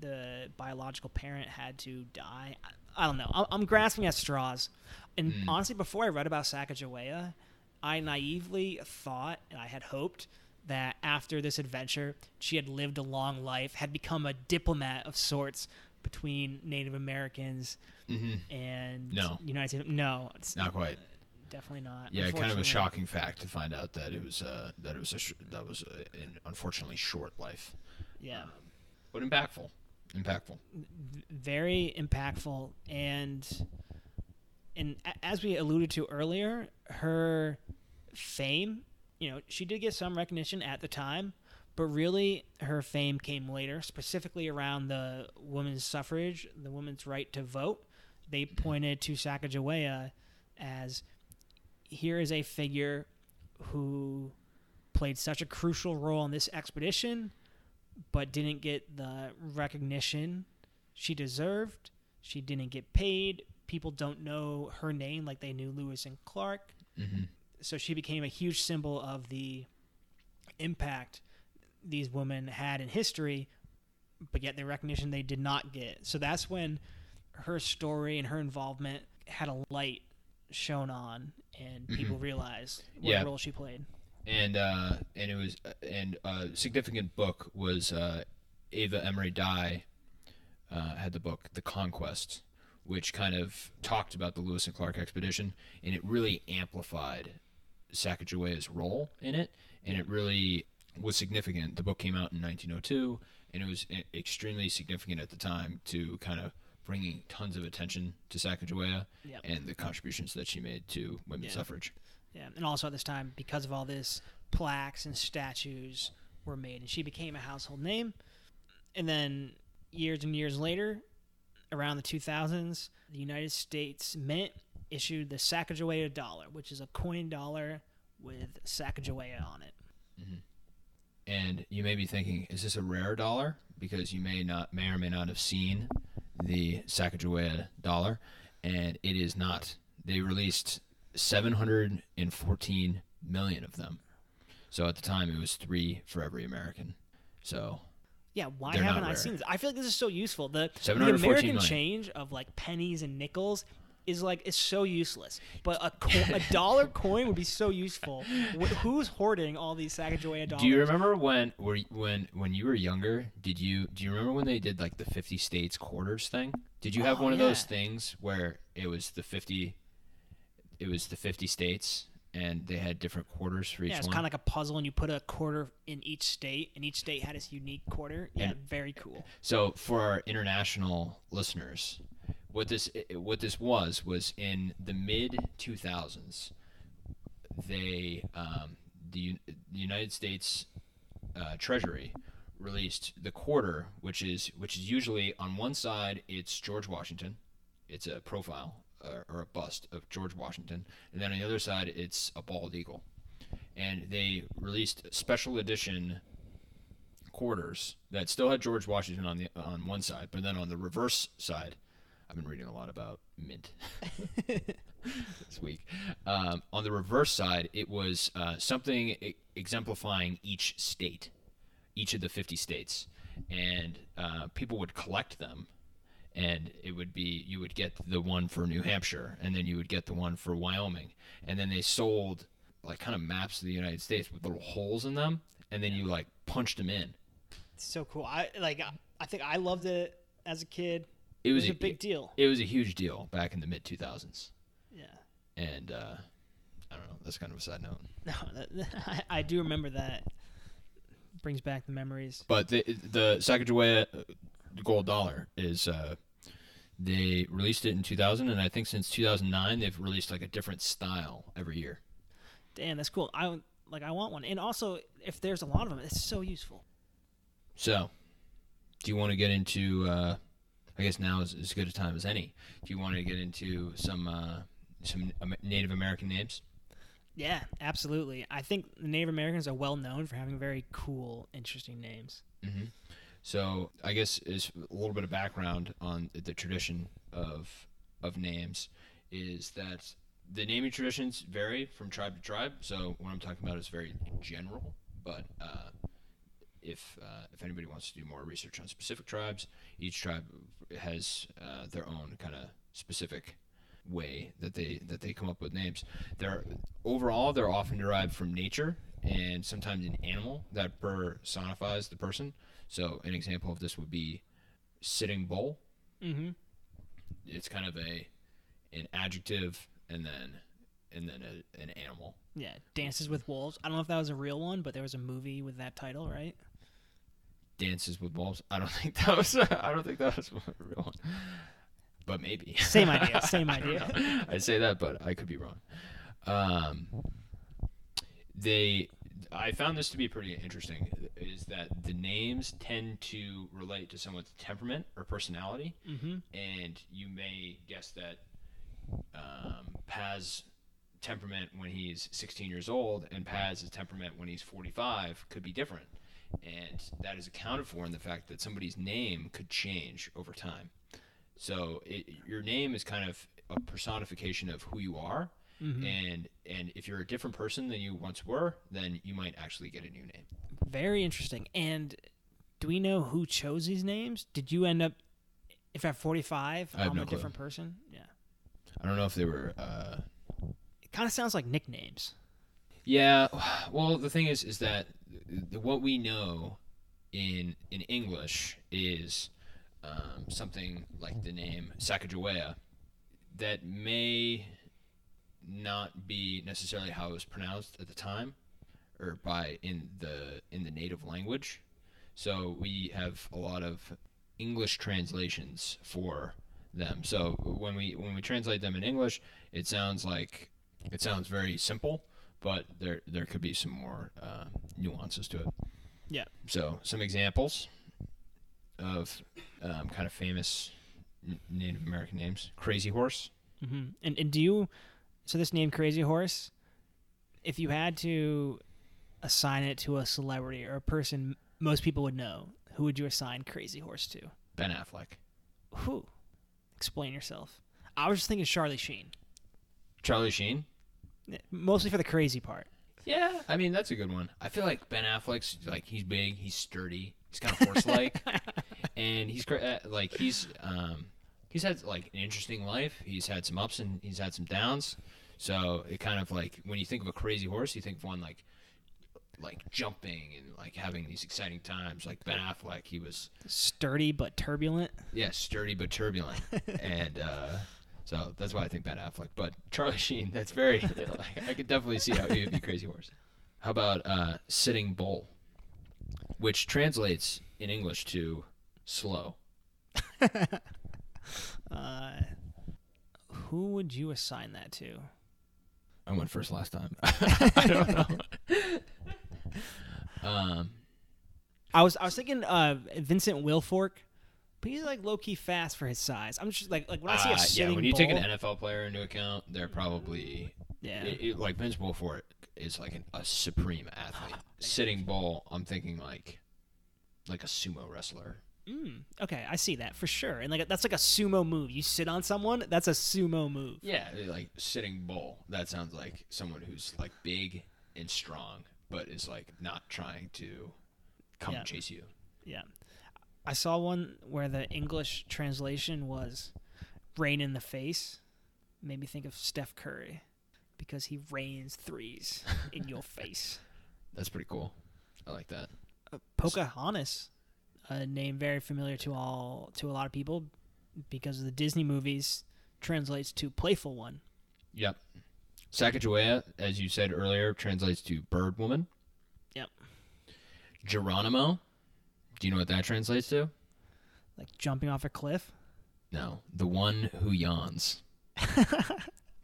Speaker 1: the biological parent had to die. I, don't know. I'm, I'm grasping at straws. And
Speaker 2: Mm.
Speaker 1: honestly, before I read about Sacagawea, I naively thought and I had hoped that after this adventure, she had lived a long life, had become a diplomat of sorts between Native Americans
Speaker 2: hmm
Speaker 1: and
Speaker 2: No.
Speaker 1: United States. No, it's
Speaker 2: Not quite.
Speaker 1: definitely not.
Speaker 2: Yeah, kind of a shocking fact to find out that it was uh, that it was a sh- that was a, an unfortunately short life,
Speaker 1: Yeah,
Speaker 2: but impactful. Impactful.
Speaker 1: Very impactful, and and as we alluded to earlier, her fame. You know, she did get some recognition at the time, but really her fame came later, specifically around the women's suffrage, the women's right to vote. They pointed to Sacagawea as here is a figure who played such a crucial role in this expedition, but didn't get the recognition she deserved. She didn't get paid. People don't know her name like they knew Lewis and Clark.
Speaker 2: hmm
Speaker 1: So she became a huge symbol of the impact these women had in history, but yet the recognition they did not get. So that's when her story and her involvement had a light shown on, and people realized what
Speaker 2: Mm-hmm. Yeah.
Speaker 1: role she played.
Speaker 2: And uh, and it was and a significant book was uh, Eva Emery Dye uh, had the book The Conquest, which kind of talked about the Lewis and Clark expedition, and it really amplified Sacagawea's role in it, and it really was significant. The book came out in 1902, and it was extremely significant at the time to kind of bringing tons of attention to Sacagawea
Speaker 1: Yep.
Speaker 2: and the contributions that she made to women's
Speaker 1: Yeah.
Speaker 2: suffrage.
Speaker 1: Yeah, and also at this time, because of all this, plaques and statues were made, and she became a household name. And then years and years later, around the 2000s, the United States Mint issued the Sacagawea dollar, which is a coin dollar with Sacagawea on it. Mm-hmm.
Speaker 2: And you may be thinking, is this a rare dollar? Because you may not, may or may not have seen the Sacagawea dollar, and it is not. They released 714 million of them. So at the time, it was three for every American. So
Speaker 1: Yeah, why
Speaker 2: They're
Speaker 1: haven't I seen this? I feel like this is so useful. The, the American
Speaker 2: million.
Speaker 1: change of like pennies and nickels is like it's so useless. But a co- a dollar coin would be so useful. Who's hoarding all these Sacagawea dollars?
Speaker 2: Do you remember when were when when you were younger? Did you do you remember when they did like the fifty states quarters thing? Did you have
Speaker 1: Oh,
Speaker 2: one of oh,
Speaker 1: those
Speaker 2: things where it was the fifty? It was the fifty states, and they had different quarters for each one.
Speaker 1: Yeah, it's kind of like a puzzle, and you put a quarter in each state, and each state had its unique quarter. Yeah, very cool.
Speaker 2: So for our international listeners, what this what this was was in the mid two thousands. They um, the, the United States uh, Treasury released the quarter, which is which is usually on one side it's George Washington, it's a profile or a bust of George Washington, and then on the other side it's a bald eagle, and they released special edition quarters that still had George Washington on the on one side, but then on the reverse side, I've been reading a lot about mint this week. Um, on the reverse side, it was uh, something e- exemplifying each state, each of the fifty states, and uh, people would collect them. And it would be you would get the one for New Hampshire, and then you would get the one for Wyoming, and then they sold like kind of maps of the United States with little holes in them, and then you like punched them in.
Speaker 1: It's so cool. I like. I- think I loved it as a kid.
Speaker 2: It
Speaker 1: It
Speaker 2: was,
Speaker 1: was a big deal.
Speaker 2: It was a huge deal back in the mid 2000s,
Speaker 1: Yeah.
Speaker 2: and uh, I don't know. That's kind of a side note.
Speaker 1: No, that, I, I do remember that. Brings back the memories.
Speaker 2: But the the Sacagawea gold dollar is uh, they released it in 2000, and I think since 2009 they've released like a different style every year.
Speaker 1: Damn, that's cool. I like. I want one. And also, if there's a lot of them, it's so useful.
Speaker 2: So, do you want to get into? Uh, I guess now is as good a time as any. Do you want to get into some uh, some Native American names?
Speaker 1: Yeah, absolutely. I think the Native Americans are well known for having very cool, interesting names.
Speaker 2: hmm So I guess is a little bit of background on the tradition of of names is that the naming traditions vary from tribe to tribe. So what I'm talking about is very general, but uh, if uh, if anybody wants to do more research on specific tribes, each tribe has uh, their own kind of specific way that they that they come up with names. They're overall they're often derived from nature and sometimes an animal that personifies the person. So an example of this would be sitting bull.
Speaker 1: Mm-hmm.
Speaker 2: It's kind of a an adjective and then and then a, an animal.
Speaker 1: Yeah, Dances with Wolves. I don't know if that was a real one, but there was a movie with that title, right?
Speaker 2: Dances with wolves. I don't think that was I don't think that was a real one. But maybe.
Speaker 1: Same idea. Same idea.
Speaker 2: I say that, but I could be wrong. Um, they, I found this to be pretty interesting. Is that the names tend to relate to someone's temperament or personality,
Speaker 1: Mm-hmm.
Speaker 2: and you may guess that um, Paz temperament when he's 16 years old and Paz's temperament when he's 45 could be different. And that is accounted for in the fact that somebody's name could change over time. So it, your name is kind of a personification of who you are,
Speaker 1: Mm-hmm.
Speaker 2: and and if you're a different person than you once were, then you might actually get a new name.
Speaker 1: Very interesting. And do we know who chose these names? Did you end up, if at 45,
Speaker 2: I
Speaker 1: i'm
Speaker 2: no
Speaker 1: a
Speaker 2: clue.
Speaker 1: different person? Yeah.
Speaker 2: I don't know if they were uh,
Speaker 1: kind of sounds like nicknames.
Speaker 2: Yeah. Well, the thing is, is that th- what we know in in English is um, something like the name Sacagawea that may not be necessarily how it was pronounced at the time or by in the in the native language. So we have a lot of English translations for them. So when we when we translate them in English, it sounds like it sounds very simple, but there there could be some more uh, nuances to it.
Speaker 1: Yeah.
Speaker 2: So some examples of um, kind of famous Native American names: Crazy Horse.
Speaker 1: hmm And and do you? So this name Crazy Horse, if you had to assign it to a celebrity or a person most people would know, who would you assign Crazy Horse to?
Speaker 2: Ben Affleck.
Speaker 1: Who? Explain yourself. I was just thinking Charlie Sheen,
Speaker 2: Charlie Sheen.
Speaker 1: mostly for the crazy part.
Speaker 2: Yeah, I mean that's a good one. I feel like Ben Affleck's like he's big, he's sturdy, he's kind of horse-like, and he's uh, like he's um he's had like an interesting life. He's had some ups and he's had some downs. So it kind of like when you think of a crazy horse, you think of one like like jumping and like having these exciting times. Like Ben Affleck, he was
Speaker 1: Sturdy but turbulent.
Speaker 2: yeah sturdy but turbulent, and uh, so that's why I think Ben Affleck. But Charlie Sheen, that's very like, I could definitely see how he would be crazy horse. How about uh, sitting bull, which translates in English to slow.
Speaker 1: Uh, who would you assign that to?
Speaker 2: I went first last time. I don't know. um,
Speaker 1: I was I was thinking uh Vincent Wilfork, but he's like low key fast for his size. I'm just like like when I see
Speaker 2: uh,
Speaker 1: a sitting
Speaker 2: yeah, when you take an NFL player into account, they're probably
Speaker 1: yeah.
Speaker 2: it, it- like Vince Wilfork is like an, a supreme athlete. Sitting bull, I'm thinking like like a sumo wrestler.
Speaker 1: Mm, okay, I see that for sure. And like that's like a sumo move. You sit on someone, that's a sumo move.
Speaker 2: Yeah, like sitting bull. That sounds like someone who's like big and strong, but is like not trying to come
Speaker 1: Yeah.
Speaker 2: chase you.
Speaker 1: Yeah. I saw one where the English translation was rain in the face. Made me think of Steph Curry because he rains threes in your face.
Speaker 2: That's pretty cool. I like that.
Speaker 1: Uh, Pocahontas, a name very familiar to all to a lot of people because of the Disney movies, translates to playful one.
Speaker 2: Yep. Sacagawea, as you said earlier, translates to bird woman.
Speaker 1: Yep.
Speaker 2: Geronimo. Do you know what that translates to?
Speaker 1: Like jumping off a cliff.
Speaker 2: No, the one who yawns.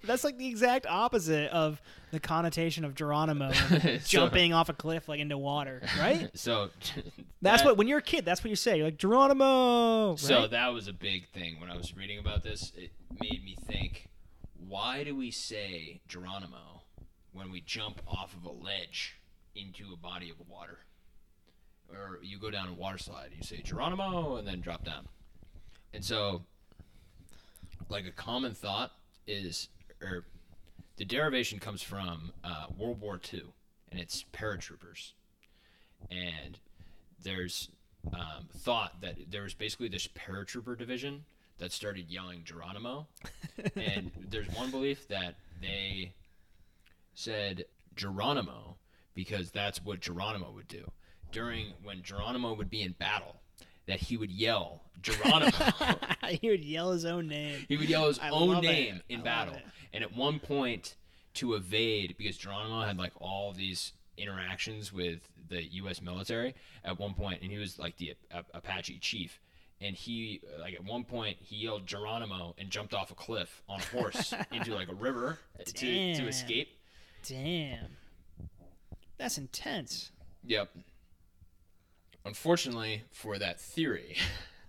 Speaker 1: That's like the exact opposite of the connotation of Geronimo
Speaker 2: So-
Speaker 1: jumping off a cliff like into water, right?
Speaker 2: So
Speaker 1: That's
Speaker 2: that-
Speaker 1: what when you're a kid, that's what you say. You're like Geronimo. Right?
Speaker 2: So that was a big thing when I was reading about this. It made me think, why do we say Geronimo when we jump off of a ledge into a body of water? Or you go down a water slide, you say Geronimo and then drop down. And so like a common thought is or the derivation comes from uh, World War II and it's paratroopers. And there's um, thought that there was basically this paratrooper division that started yelling Geronimo. and there's one belief that they said Geronimo because that's what Geronimo would do. During when Geronimo would be in battle, that he would yell Geronimo.
Speaker 1: he would yell his own name.
Speaker 2: he would yell his
Speaker 1: I
Speaker 2: own
Speaker 1: it.
Speaker 2: name
Speaker 1: I
Speaker 2: in
Speaker 1: love
Speaker 2: battle. And at one point, to evade, because Geronimo had like all these interactions with the U.S. military at one point, and he was like the Apache chief. And he, like at one point, he yelled Geronimo and jumped off a cliff on a horse into like a river to, to escape.
Speaker 1: Damn. That's intense.
Speaker 2: Yep. Unfortunately for that theory,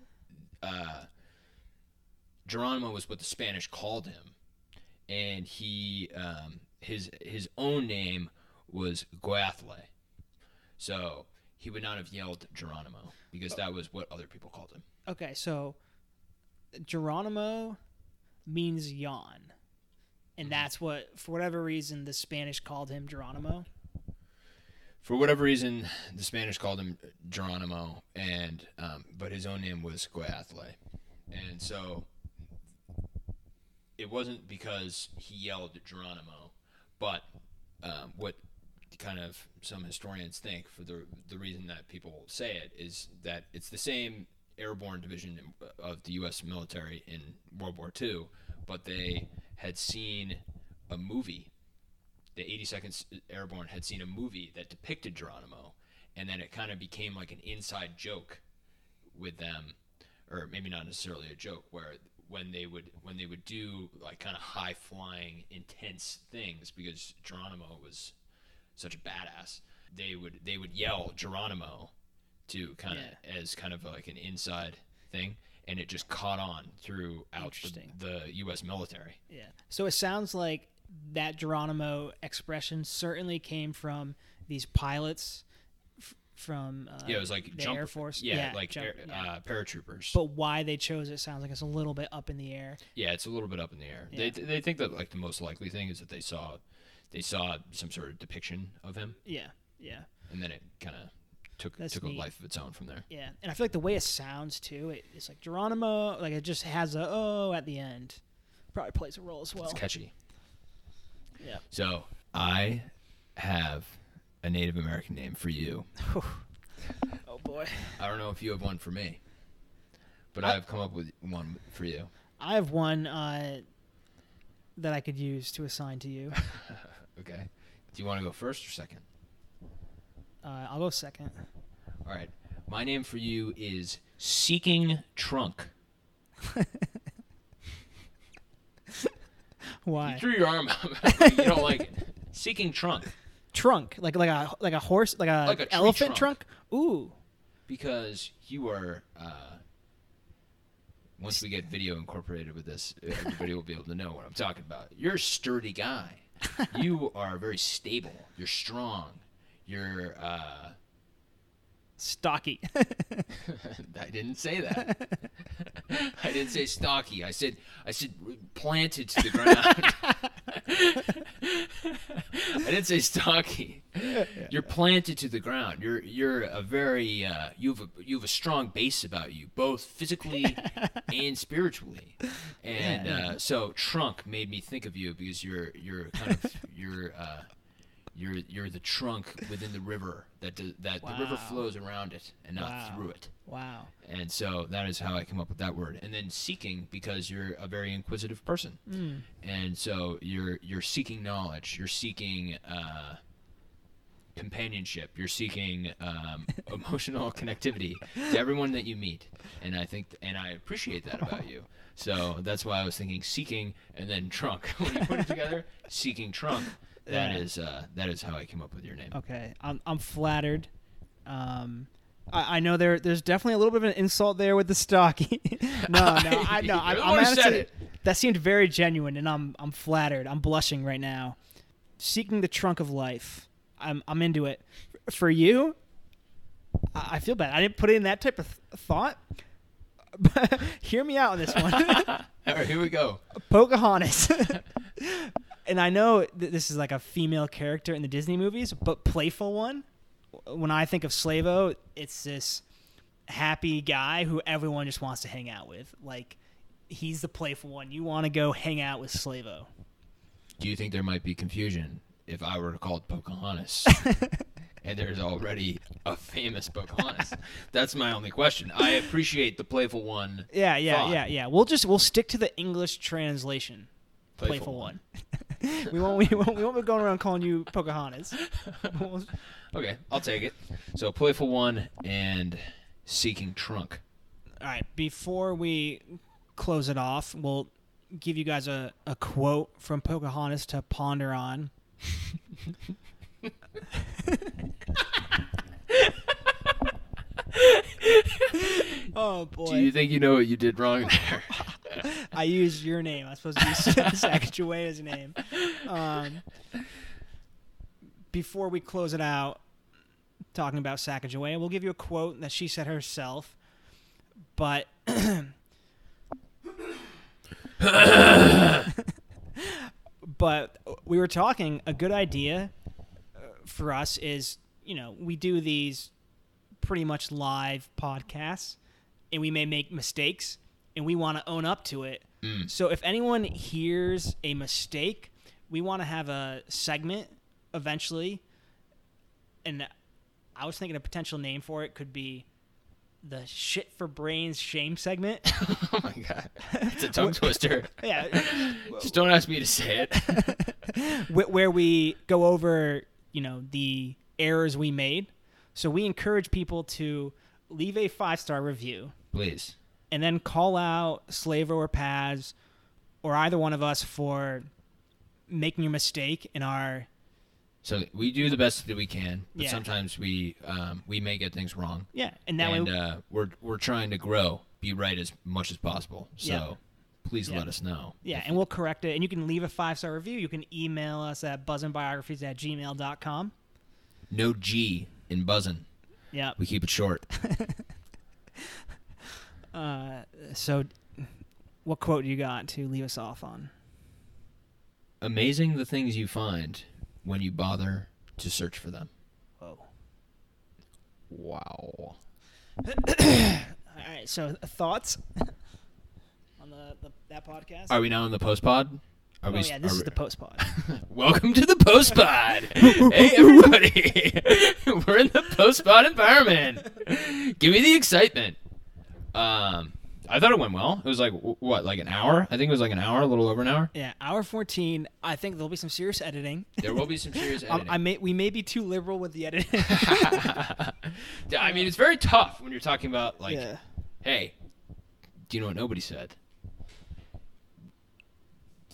Speaker 2: uh, Geronimo was what the Spanish called him, and he um, his his own name was Goathle, so he would not have yelled Geronimo because that was what other people called him.
Speaker 1: Okay, so Geronimo means yawn. And that's what, for whatever reason, the Spanish called him Geronimo.
Speaker 2: For whatever reason, the Spanish called him Geronimo, and um, but his own name was Goathle, and so it wasn't because he yelled at Geronimo, but um, what kind of some historians think for the the reason that people say it is that it's the same airborne division of the U.S. military in World War II, but they had seen a movie. The 82nd Airborne had seen a movie that depicted Geronimo, and then it kind of became like an inside joke with them, or maybe not necessarily a joke, where when they would when they would do like kind of high flying intense things because Geronimo was such a badass they would they would yell Geronimo to kind of
Speaker 1: Yeah.
Speaker 2: as kind of like an inside thing and it just caught on throughout the, the US military
Speaker 1: Yeah. So it sounds like that Geronimo expression certainly came from these pilots from uh,
Speaker 2: yeah it was like
Speaker 1: the
Speaker 2: jump
Speaker 1: Air Force.
Speaker 2: yeah, like
Speaker 1: jump-
Speaker 2: air,
Speaker 1: yeah.
Speaker 2: uh, paratroopers
Speaker 1: but why they chose it sounds like it's a little bit up in the air.
Speaker 2: yeah it's a little bit up in the air
Speaker 1: Yeah.
Speaker 2: they they think that like the most likely thing is that they saw they saw some sort of depiction of him
Speaker 1: Yeah. Yeah.
Speaker 2: and then it kind of took
Speaker 1: That's
Speaker 2: took
Speaker 1: neat.
Speaker 2: a life of its own from there
Speaker 1: Yeah. And I feel like the way it sounds too, it, it's like Geronimo, like it just has a oh at the end. Probably plays a role as well.
Speaker 2: it's catchy
Speaker 1: Yeah.
Speaker 2: so I have a Native American name for you
Speaker 1: Oh boy.
Speaker 2: I don't know if you have one for me, but
Speaker 1: I-
Speaker 2: I've come up with one for you.
Speaker 1: I have one uh, that I could use to assign to you.
Speaker 2: Okay. Do you want to go first or second?
Speaker 1: Uh, I'll go second.
Speaker 2: All right. My name for you is Seeking Trunk.
Speaker 1: Why?
Speaker 2: You threw your arm out. you don't like it. Seeking Trunk.
Speaker 1: Trunk, like like a like a horse, like a,
Speaker 2: Like a
Speaker 1: elephant
Speaker 2: trunk.
Speaker 1: trunk. Ooh,
Speaker 2: Because you are. Uh, once we get video incorporated with this, everybody will be able to know what I'm talking about. You're a sturdy guy. You are very stable. You're strong. You're. Uh,
Speaker 1: stocky.
Speaker 2: I didn't say that. I didn't say stocky. I said I said planted to the ground. I didn't say stocky. You're planted to the ground. You're you're a very uh, you have a you have a strong base about you, both physically and spiritually. And
Speaker 1: Yeah.
Speaker 2: uh, so trunk made me think of you because you're you're kind of you're uh, you're you're the trunk within the river that do, that the river flows around it and not
Speaker 1: Wow.
Speaker 2: through it.
Speaker 1: wow.
Speaker 2: And so that is how I come up with that word. And then seeking because you're a very inquisitive person.
Speaker 1: Mm.
Speaker 2: And so you're you're seeking knowledge. You're seeking uh, companionship. You're seeking um, emotional connectivity to everyone that you meet. And I think and I appreciate that about you. So that's why I was thinking seeking and then trunk. when you put it together, seeking trunk. That
Speaker 1: Yeah.
Speaker 2: is uh, that is how I came up with your name.
Speaker 1: Okay, I'm I'm flattered. Um, I, I know there there's definitely a little bit of an insult there with the stocky. no, no, I no, I,
Speaker 2: said
Speaker 1: honestly that seemed very genuine, and I'm I'm flattered. I'm blushing right now. Seeking the trunk of life. I'm I'm into it. For you, I, I feel bad. I didn't put in that type of th- thought. But hear me out on this one.
Speaker 2: All right, here we go.
Speaker 1: Pocahontas. And I know that this is like a female character in the Disney movies, but playful one. When I think of Slavo, it's this happy guy who everyone just wants to hang out with. Like he's the playful one. You want to go hang out with Slavo.
Speaker 2: Do you think there might be confusion if I were called Pocahontas? and there's already a famous Pocahontas. That's my only question. I appreciate the playful one.
Speaker 1: Yeah, yeah,
Speaker 2: Thought.
Speaker 1: yeah, yeah. We'll just we'll stick to the English translation. Playful,
Speaker 2: Playful
Speaker 1: one. we won't we won't we won't be going around calling you Pocahontas.
Speaker 2: Okay, I'll take it. So playful one and seeking trunk.
Speaker 1: All right, before we close it off, we'll give you guys a, a quote from Pocahontas to ponder on. oh boy.
Speaker 2: Do you think you know what you did wrong there?
Speaker 1: I used your name. I was supposed to use Sacagawea's name. Um, before we close it out, talking about Sacagawea, we'll give you a quote that she said herself. But but we were talking. A good idea uh, for us is, you know, we do these pretty much live podcasts, and we may make mistakes, and we want to own up to it.
Speaker 2: Mm.
Speaker 1: So if anyone hears a mistake, we want to have a segment eventually, and I was thinking a potential name for it could be the shit for brains shame segment.
Speaker 2: oh my god, it's a tongue twister.
Speaker 1: yeah,
Speaker 2: Just don't ask me to say it.
Speaker 1: where we go over, you know, the errors we made. So we encourage people to leave a five star review
Speaker 2: Please.
Speaker 1: And then call out Slavo or Paz or either one of us for making a mistake in our
Speaker 2: So we do the best that we can, but
Speaker 1: Yeah.
Speaker 2: sometimes we um, we may get things wrong,
Speaker 1: yeah, and that
Speaker 2: and
Speaker 1: way
Speaker 2: uh, we're we're trying to grow, be right as much as possible. So
Speaker 1: Yeah.
Speaker 2: please
Speaker 1: Yeah.
Speaker 2: let us know.
Speaker 1: yeah, and we'll correct it. And you can leave a five star review. You can email us at buzzingbiographies at gmail.com.
Speaker 2: No G in buzzing.
Speaker 1: Yeah.
Speaker 2: We keep it short.
Speaker 1: Uh, so, what quote you got to leave us off on?
Speaker 2: Amazing the things you find when you bother to search for them.
Speaker 1: Whoa.
Speaker 2: Wow.
Speaker 1: All right. So, thoughts on the, the that podcast?
Speaker 2: Are we now in the post pod? Are
Speaker 1: oh yeah, this is the post pod.
Speaker 2: Welcome to the post pod. hey everybody, we're in the post pod environment. Give me the excitement. Um, I thought it went well. It was like what, like an hour? I think it was like an hour, a little over an hour.
Speaker 1: yeah, hour fourteen. I think there'll be some serious editing.
Speaker 2: There will be some serious
Speaker 1: Um,
Speaker 2: editing.
Speaker 1: I may we may be too liberal with the editing.
Speaker 2: Yeah, I mean, it's very tough when you're talking about like,
Speaker 1: yeah.
Speaker 2: hey, do you know what nobody said?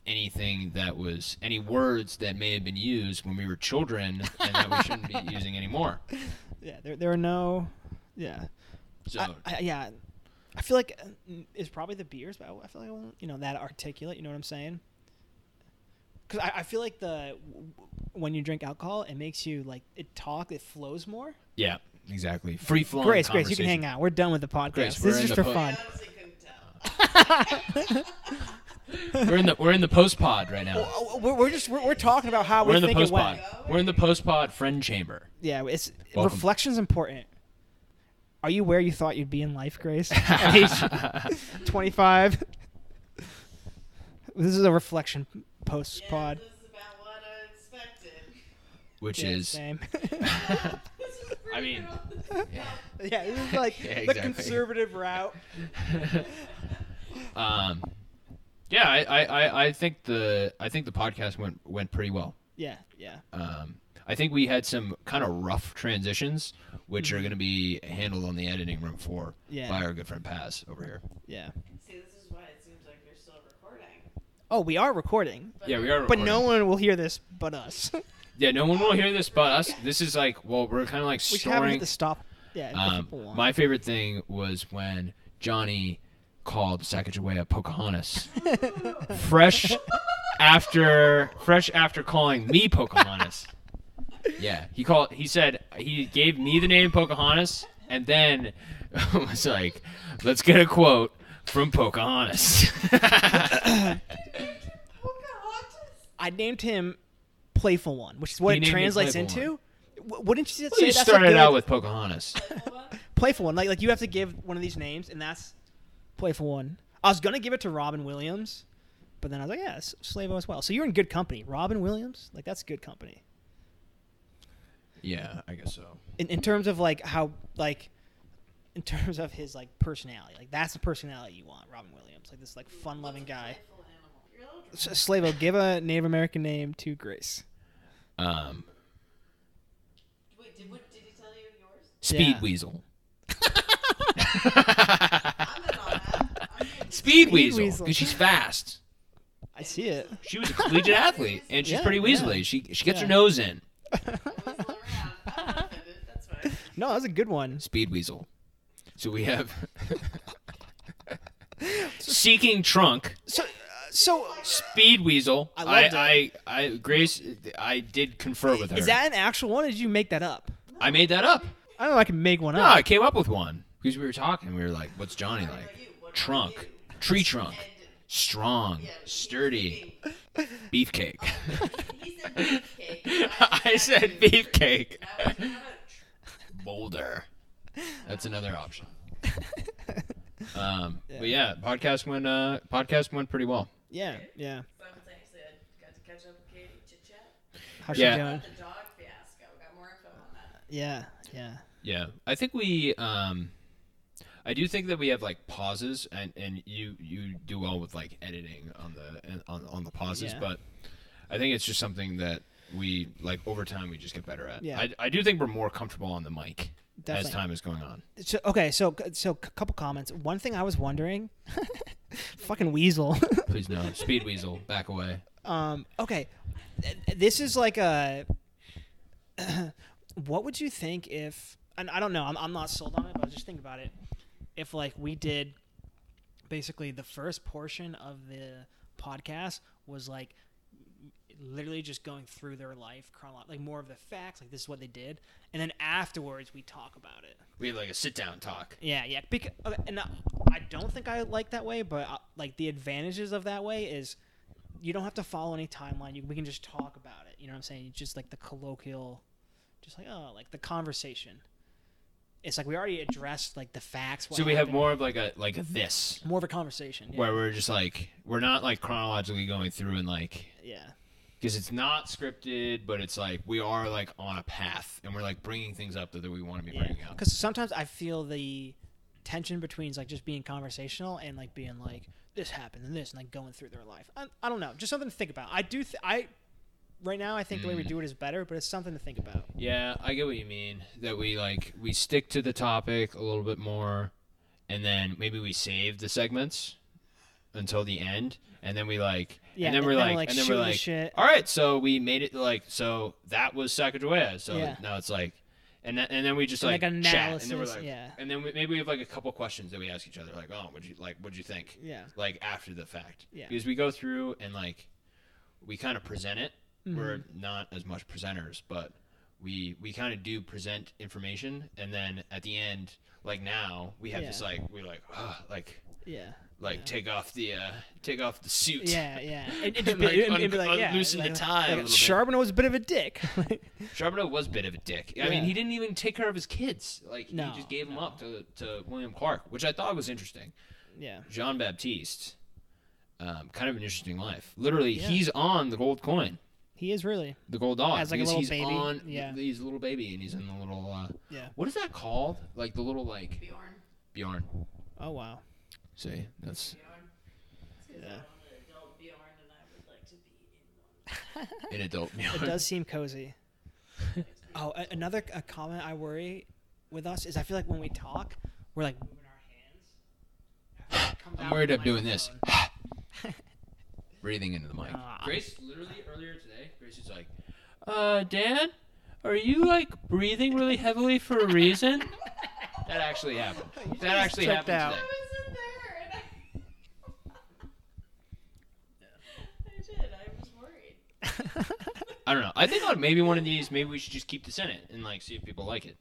Speaker 2: Anything that was any words that may have been used when we were children and that we shouldn't be using anymore.
Speaker 1: Yeah. There there are no. Yeah.
Speaker 2: So
Speaker 1: I, I, yeah. I feel like uh, it's probably the beers, but I, I feel like I wasn't, you know that articulate. You know what I'm saying? Because I, I feel like the when you drink alcohol, it makes you like it talk, it flows more.
Speaker 2: yeah, exactly. Free flowing.
Speaker 1: Grace, Grace, you can hang out. We're done with the podcast.
Speaker 2: Grace,
Speaker 1: this is just for
Speaker 2: po-
Speaker 1: fun.
Speaker 3: I honestly couldn't tell.
Speaker 2: We're in the we're in the post pod right now.
Speaker 1: We're, we're just we're, we're talking about how
Speaker 2: We're
Speaker 1: we
Speaker 2: in the post pod. We're in the post pod friend chamber.
Speaker 1: Yeah, it's
Speaker 2: Welcome.
Speaker 1: reflection's important. Are you where you thought you'd be in life, Grace? At age 25. This is a reflection post
Speaker 3: Yeah,
Speaker 1: pod.
Speaker 3: this is about what I expected.
Speaker 2: Which
Speaker 1: Yeah,
Speaker 2: is,
Speaker 1: same.
Speaker 2: I mean,
Speaker 3: good.
Speaker 1: yeah, this is like
Speaker 2: Yeah,
Speaker 1: the
Speaker 2: exactly.
Speaker 1: conservative route.
Speaker 2: um, yeah, I, I, I, I think the I think the podcast went went pretty well.
Speaker 1: Yeah, yeah.
Speaker 2: Um, I think we had some kind of rough transitions, which are going to be handled on the editing room floor.
Speaker 1: Yeah.
Speaker 2: by our good friend Paz over here.
Speaker 1: Yeah.
Speaker 3: See, this is why it seems like you're still recording.
Speaker 1: Oh, we are recording,
Speaker 3: But
Speaker 2: Yeah, we are.
Speaker 1: but no
Speaker 2: recording.
Speaker 1: one will hear this but us.
Speaker 2: Yeah, no one will hear this but us. This is like, well, we're kind of like
Speaker 1: we should have it
Speaker 2: storing.
Speaker 1: at the stop. Yeah, if
Speaker 2: Um,
Speaker 1: people want.
Speaker 2: my favorite thing was when Johnny called Sacagawea Pocahontas, fresh after fresh after calling me Pocahontas. Yeah, he called. He said he gave me the name Pocahontas, and then was like, "Let's get a quote from Pocahontas."
Speaker 3: Pocahontas?
Speaker 1: I named him Playful One, which is what
Speaker 2: He
Speaker 1: it
Speaker 2: named me
Speaker 1: translates
Speaker 2: Playful
Speaker 1: into. W- Wouldn't you say
Speaker 2: you
Speaker 1: that's a
Speaker 2: started
Speaker 1: good
Speaker 2: out with Pocahontas.
Speaker 3: Playful one?
Speaker 1: Playful One? Like, like you have to give one of these names, and that's Playful One. I was gonna give it to Robin Williams, but then I was like, yeah, it's Slavo as well. So you're in good company. Robin Williams, like that's good company.
Speaker 2: Yeah, I guess so.
Speaker 1: In, in terms of like how like in terms of his like personality, like that's the personality you want, Robin Williams, like this like fun-loving guy.
Speaker 3: Playful animal. You're a little
Speaker 1: S- Slavo, give a Native American name to Grace.
Speaker 2: Um,
Speaker 3: Wait, did, what, did he tell you yours?
Speaker 2: Speed
Speaker 1: Yeah.
Speaker 2: Weasel.
Speaker 3: I'm in on that. I'm in.
Speaker 2: Speed,
Speaker 1: Speed
Speaker 2: Weasel,
Speaker 1: Weasel.
Speaker 2: because she's fast.
Speaker 1: I see it.
Speaker 2: She was a collegiate athlete, and she's
Speaker 1: Yeah,
Speaker 2: pretty
Speaker 1: yeah.
Speaker 2: weaselly. She she gets
Speaker 1: Yeah.
Speaker 2: her nose in.
Speaker 1: No, that was a good one.
Speaker 2: Speed Weasel. So we have Seeking Trunk,
Speaker 1: So, uh, so
Speaker 2: Speed Weasel.
Speaker 1: I
Speaker 2: I,
Speaker 1: loved
Speaker 2: I, I, Grace, I did confer with her.
Speaker 1: is that an actual one? Or did you make that up?
Speaker 2: I made that up.
Speaker 1: I don't know. if I can make one
Speaker 2: No,
Speaker 1: up.
Speaker 2: I came up with one because we were talking. We were like, "What's Johnny like? Trunk, tree trunk, strong, sturdy, beefcake."
Speaker 3: He said beefcake.
Speaker 2: I said beefcake.
Speaker 3: That was not a
Speaker 2: Boulder. That's another option. Um, but yeah, podcast went uh, podcast went pretty well.
Speaker 1: Yeah, yeah.
Speaker 3: Simultaneously, I got to catch up with Katie.
Speaker 1: How's
Speaker 2: Yeah.
Speaker 1: she doing?
Speaker 3: The dog fiasco. Got more info on that.
Speaker 1: Yeah, yeah.
Speaker 2: Yeah, I think we. Um, I do think that we have like pauses, and and you you do well with like editing on the on on the pauses,
Speaker 1: Yeah.
Speaker 2: but I think it's just something that we like over time we just get better at.
Speaker 1: Yeah.
Speaker 2: I I do think we're more comfortable on the mic
Speaker 1: Definitely.
Speaker 2: as time is going on.
Speaker 1: So, okay, so so a couple comments. One thing I was wondering, fucking weasel.
Speaker 2: Please no, Speed Weasel, back away.
Speaker 1: um, okay, this is like a. what would you think if? And I don't know. I'm I'm not sold on it, but just think about it. If like we did, basically the first portion of the podcast was like literally just going through their life chronolo- like more of the facts like this is what they did and then afterwards we talk about it
Speaker 2: We had like a sit down talk.
Speaker 1: Yeah, yeah. Because okay, and I don't think I like that way, but uh, like the advantages of that way is you don't have to follow any timeline. You, we can just talk about it. You know what I'm saying? Just like the colloquial, just like oh, like the conversation. It's like we already addressed like the facts.
Speaker 2: So we have more of like a like a this
Speaker 1: more of a conversation. Yeah.
Speaker 2: where we're just like we're not like chronologically going through and like
Speaker 1: yeah.
Speaker 2: Because it's not scripted, but it's like we are like on a path and we're like bringing things up that, we want to be
Speaker 1: Yeah.
Speaker 2: bringing up.
Speaker 1: Because sometimes I feel the tension between like just being conversational and like being like this happened and this and like going through their life. I, I don't know, just something to think about. I do. Th- I right now I think the way we
Speaker 2: Mm.
Speaker 1: do it is better, but it's something to think about.
Speaker 2: Yeah, I get what you mean. That we like we stick to the topic a little bit more, and then maybe we save the segments until the end, and then we like,
Speaker 1: Yeah,
Speaker 2: and then we're
Speaker 1: then
Speaker 2: like, and then we're like,
Speaker 1: shit.
Speaker 2: all right, so we made it like, so that was Sacagawea. So
Speaker 1: Yeah.
Speaker 2: now it's like, and then, and then we just like,
Speaker 1: like,
Speaker 2: chat, and then we're like,
Speaker 1: yeah.
Speaker 2: and then we, maybe we have like a couple questions that we ask each other, like, oh, would you like, what'd you think?
Speaker 1: Yeah.
Speaker 2: Like after the fact,
Speaker 1: Yeah.
Speaker 2: because we go through and like, we kind of present it. We're
Speaker 1: Mm-hmm.
Speaker 2: not as much presenters, but we we kind of do present information, and then at the end, like now, we have
Speaker 1: Yeah.
Speaker 2: this like we're like, oh, like
Speaker 1: Yeah.
Speaker 2: Like
Speaker 1: Yeah.
Speaker 2: take off the uh take off the suit.
Speaker 1: Yeah, yeah. And,
Speaker 2: And,
Speaker 1: and, be,
Speaker 2: like,
Speaker 1: and,
Speaker 2: un-
Speaker 1: be like, yeah,
Speaker 2: loosen the
Speaker 1: like,
Speaker 2: tie a
Speaker 1: like,
Speaker 2: little bit.
Speaker 1: Charbonneau was a bit of a dick.
Speaker 2: Charbonneau was a bit of a dick. I
Speaker 1: Yeah.
Speaker 2: mean, he didn't even take care of his kids. Like
Speaker 1: No,
Speaker 2: he just gave them
Speaker 1: no.
Speaker 2: up to to William Clark, which I thought was interesting.
Speaker 1: yeah.
Speaker 2: Jean Baptiste, um, kind of an interesting life. Literally,
Speaker 1: Yeah.
Speaker 2: he's on the gold coin,
Speaker 1: He is really.
Speaker 2: the gold dog.
Speaker 1: As, like, a little
Speaker 2: he's
Speaker 1: baby.
Speaker 2: on.
Speaker 1: Yeah.
Speaker 2: he's a little baby, and he's in the little. Uh,
Speaker 1: Yeah.
Speaker 2: what is that called? Like the little like
Speaker 3: Bjorn.
Speaker 2: Bjorn.
Speaker 1: Oh wow.
Speaker 2: See, that's
Speaker 1: Yeah.
Speaker 3: I'm an adult Bjorn and I would like to be in one.
Speaker 2: an adult
Speaker 1: It does seem cozy. Oh, a- another a comment I worry with us is I feel like when we talk, we're like moving our hands.
Speaker 2: I'm worried
Speaker 1: with
Speaker 2: I'm doing this. Breathing into the mic.
Speaker 1: No,
Speaker 2: Grace, literally earlier today, Grace was like, "Uh, Dan, are you like breathing really heavily for a reason?" that actually happened. That actually
Speaker 1: tripped
Speaker 2: happened
Speaker 1: out.
Speaker 3: I
Speaker 2: today.
Speaker 3: was in there and I. I did. I was worried.
Speaker 2: I don't know. I think on maybe one of these, maybe we should just keep this in it and like see if people like it.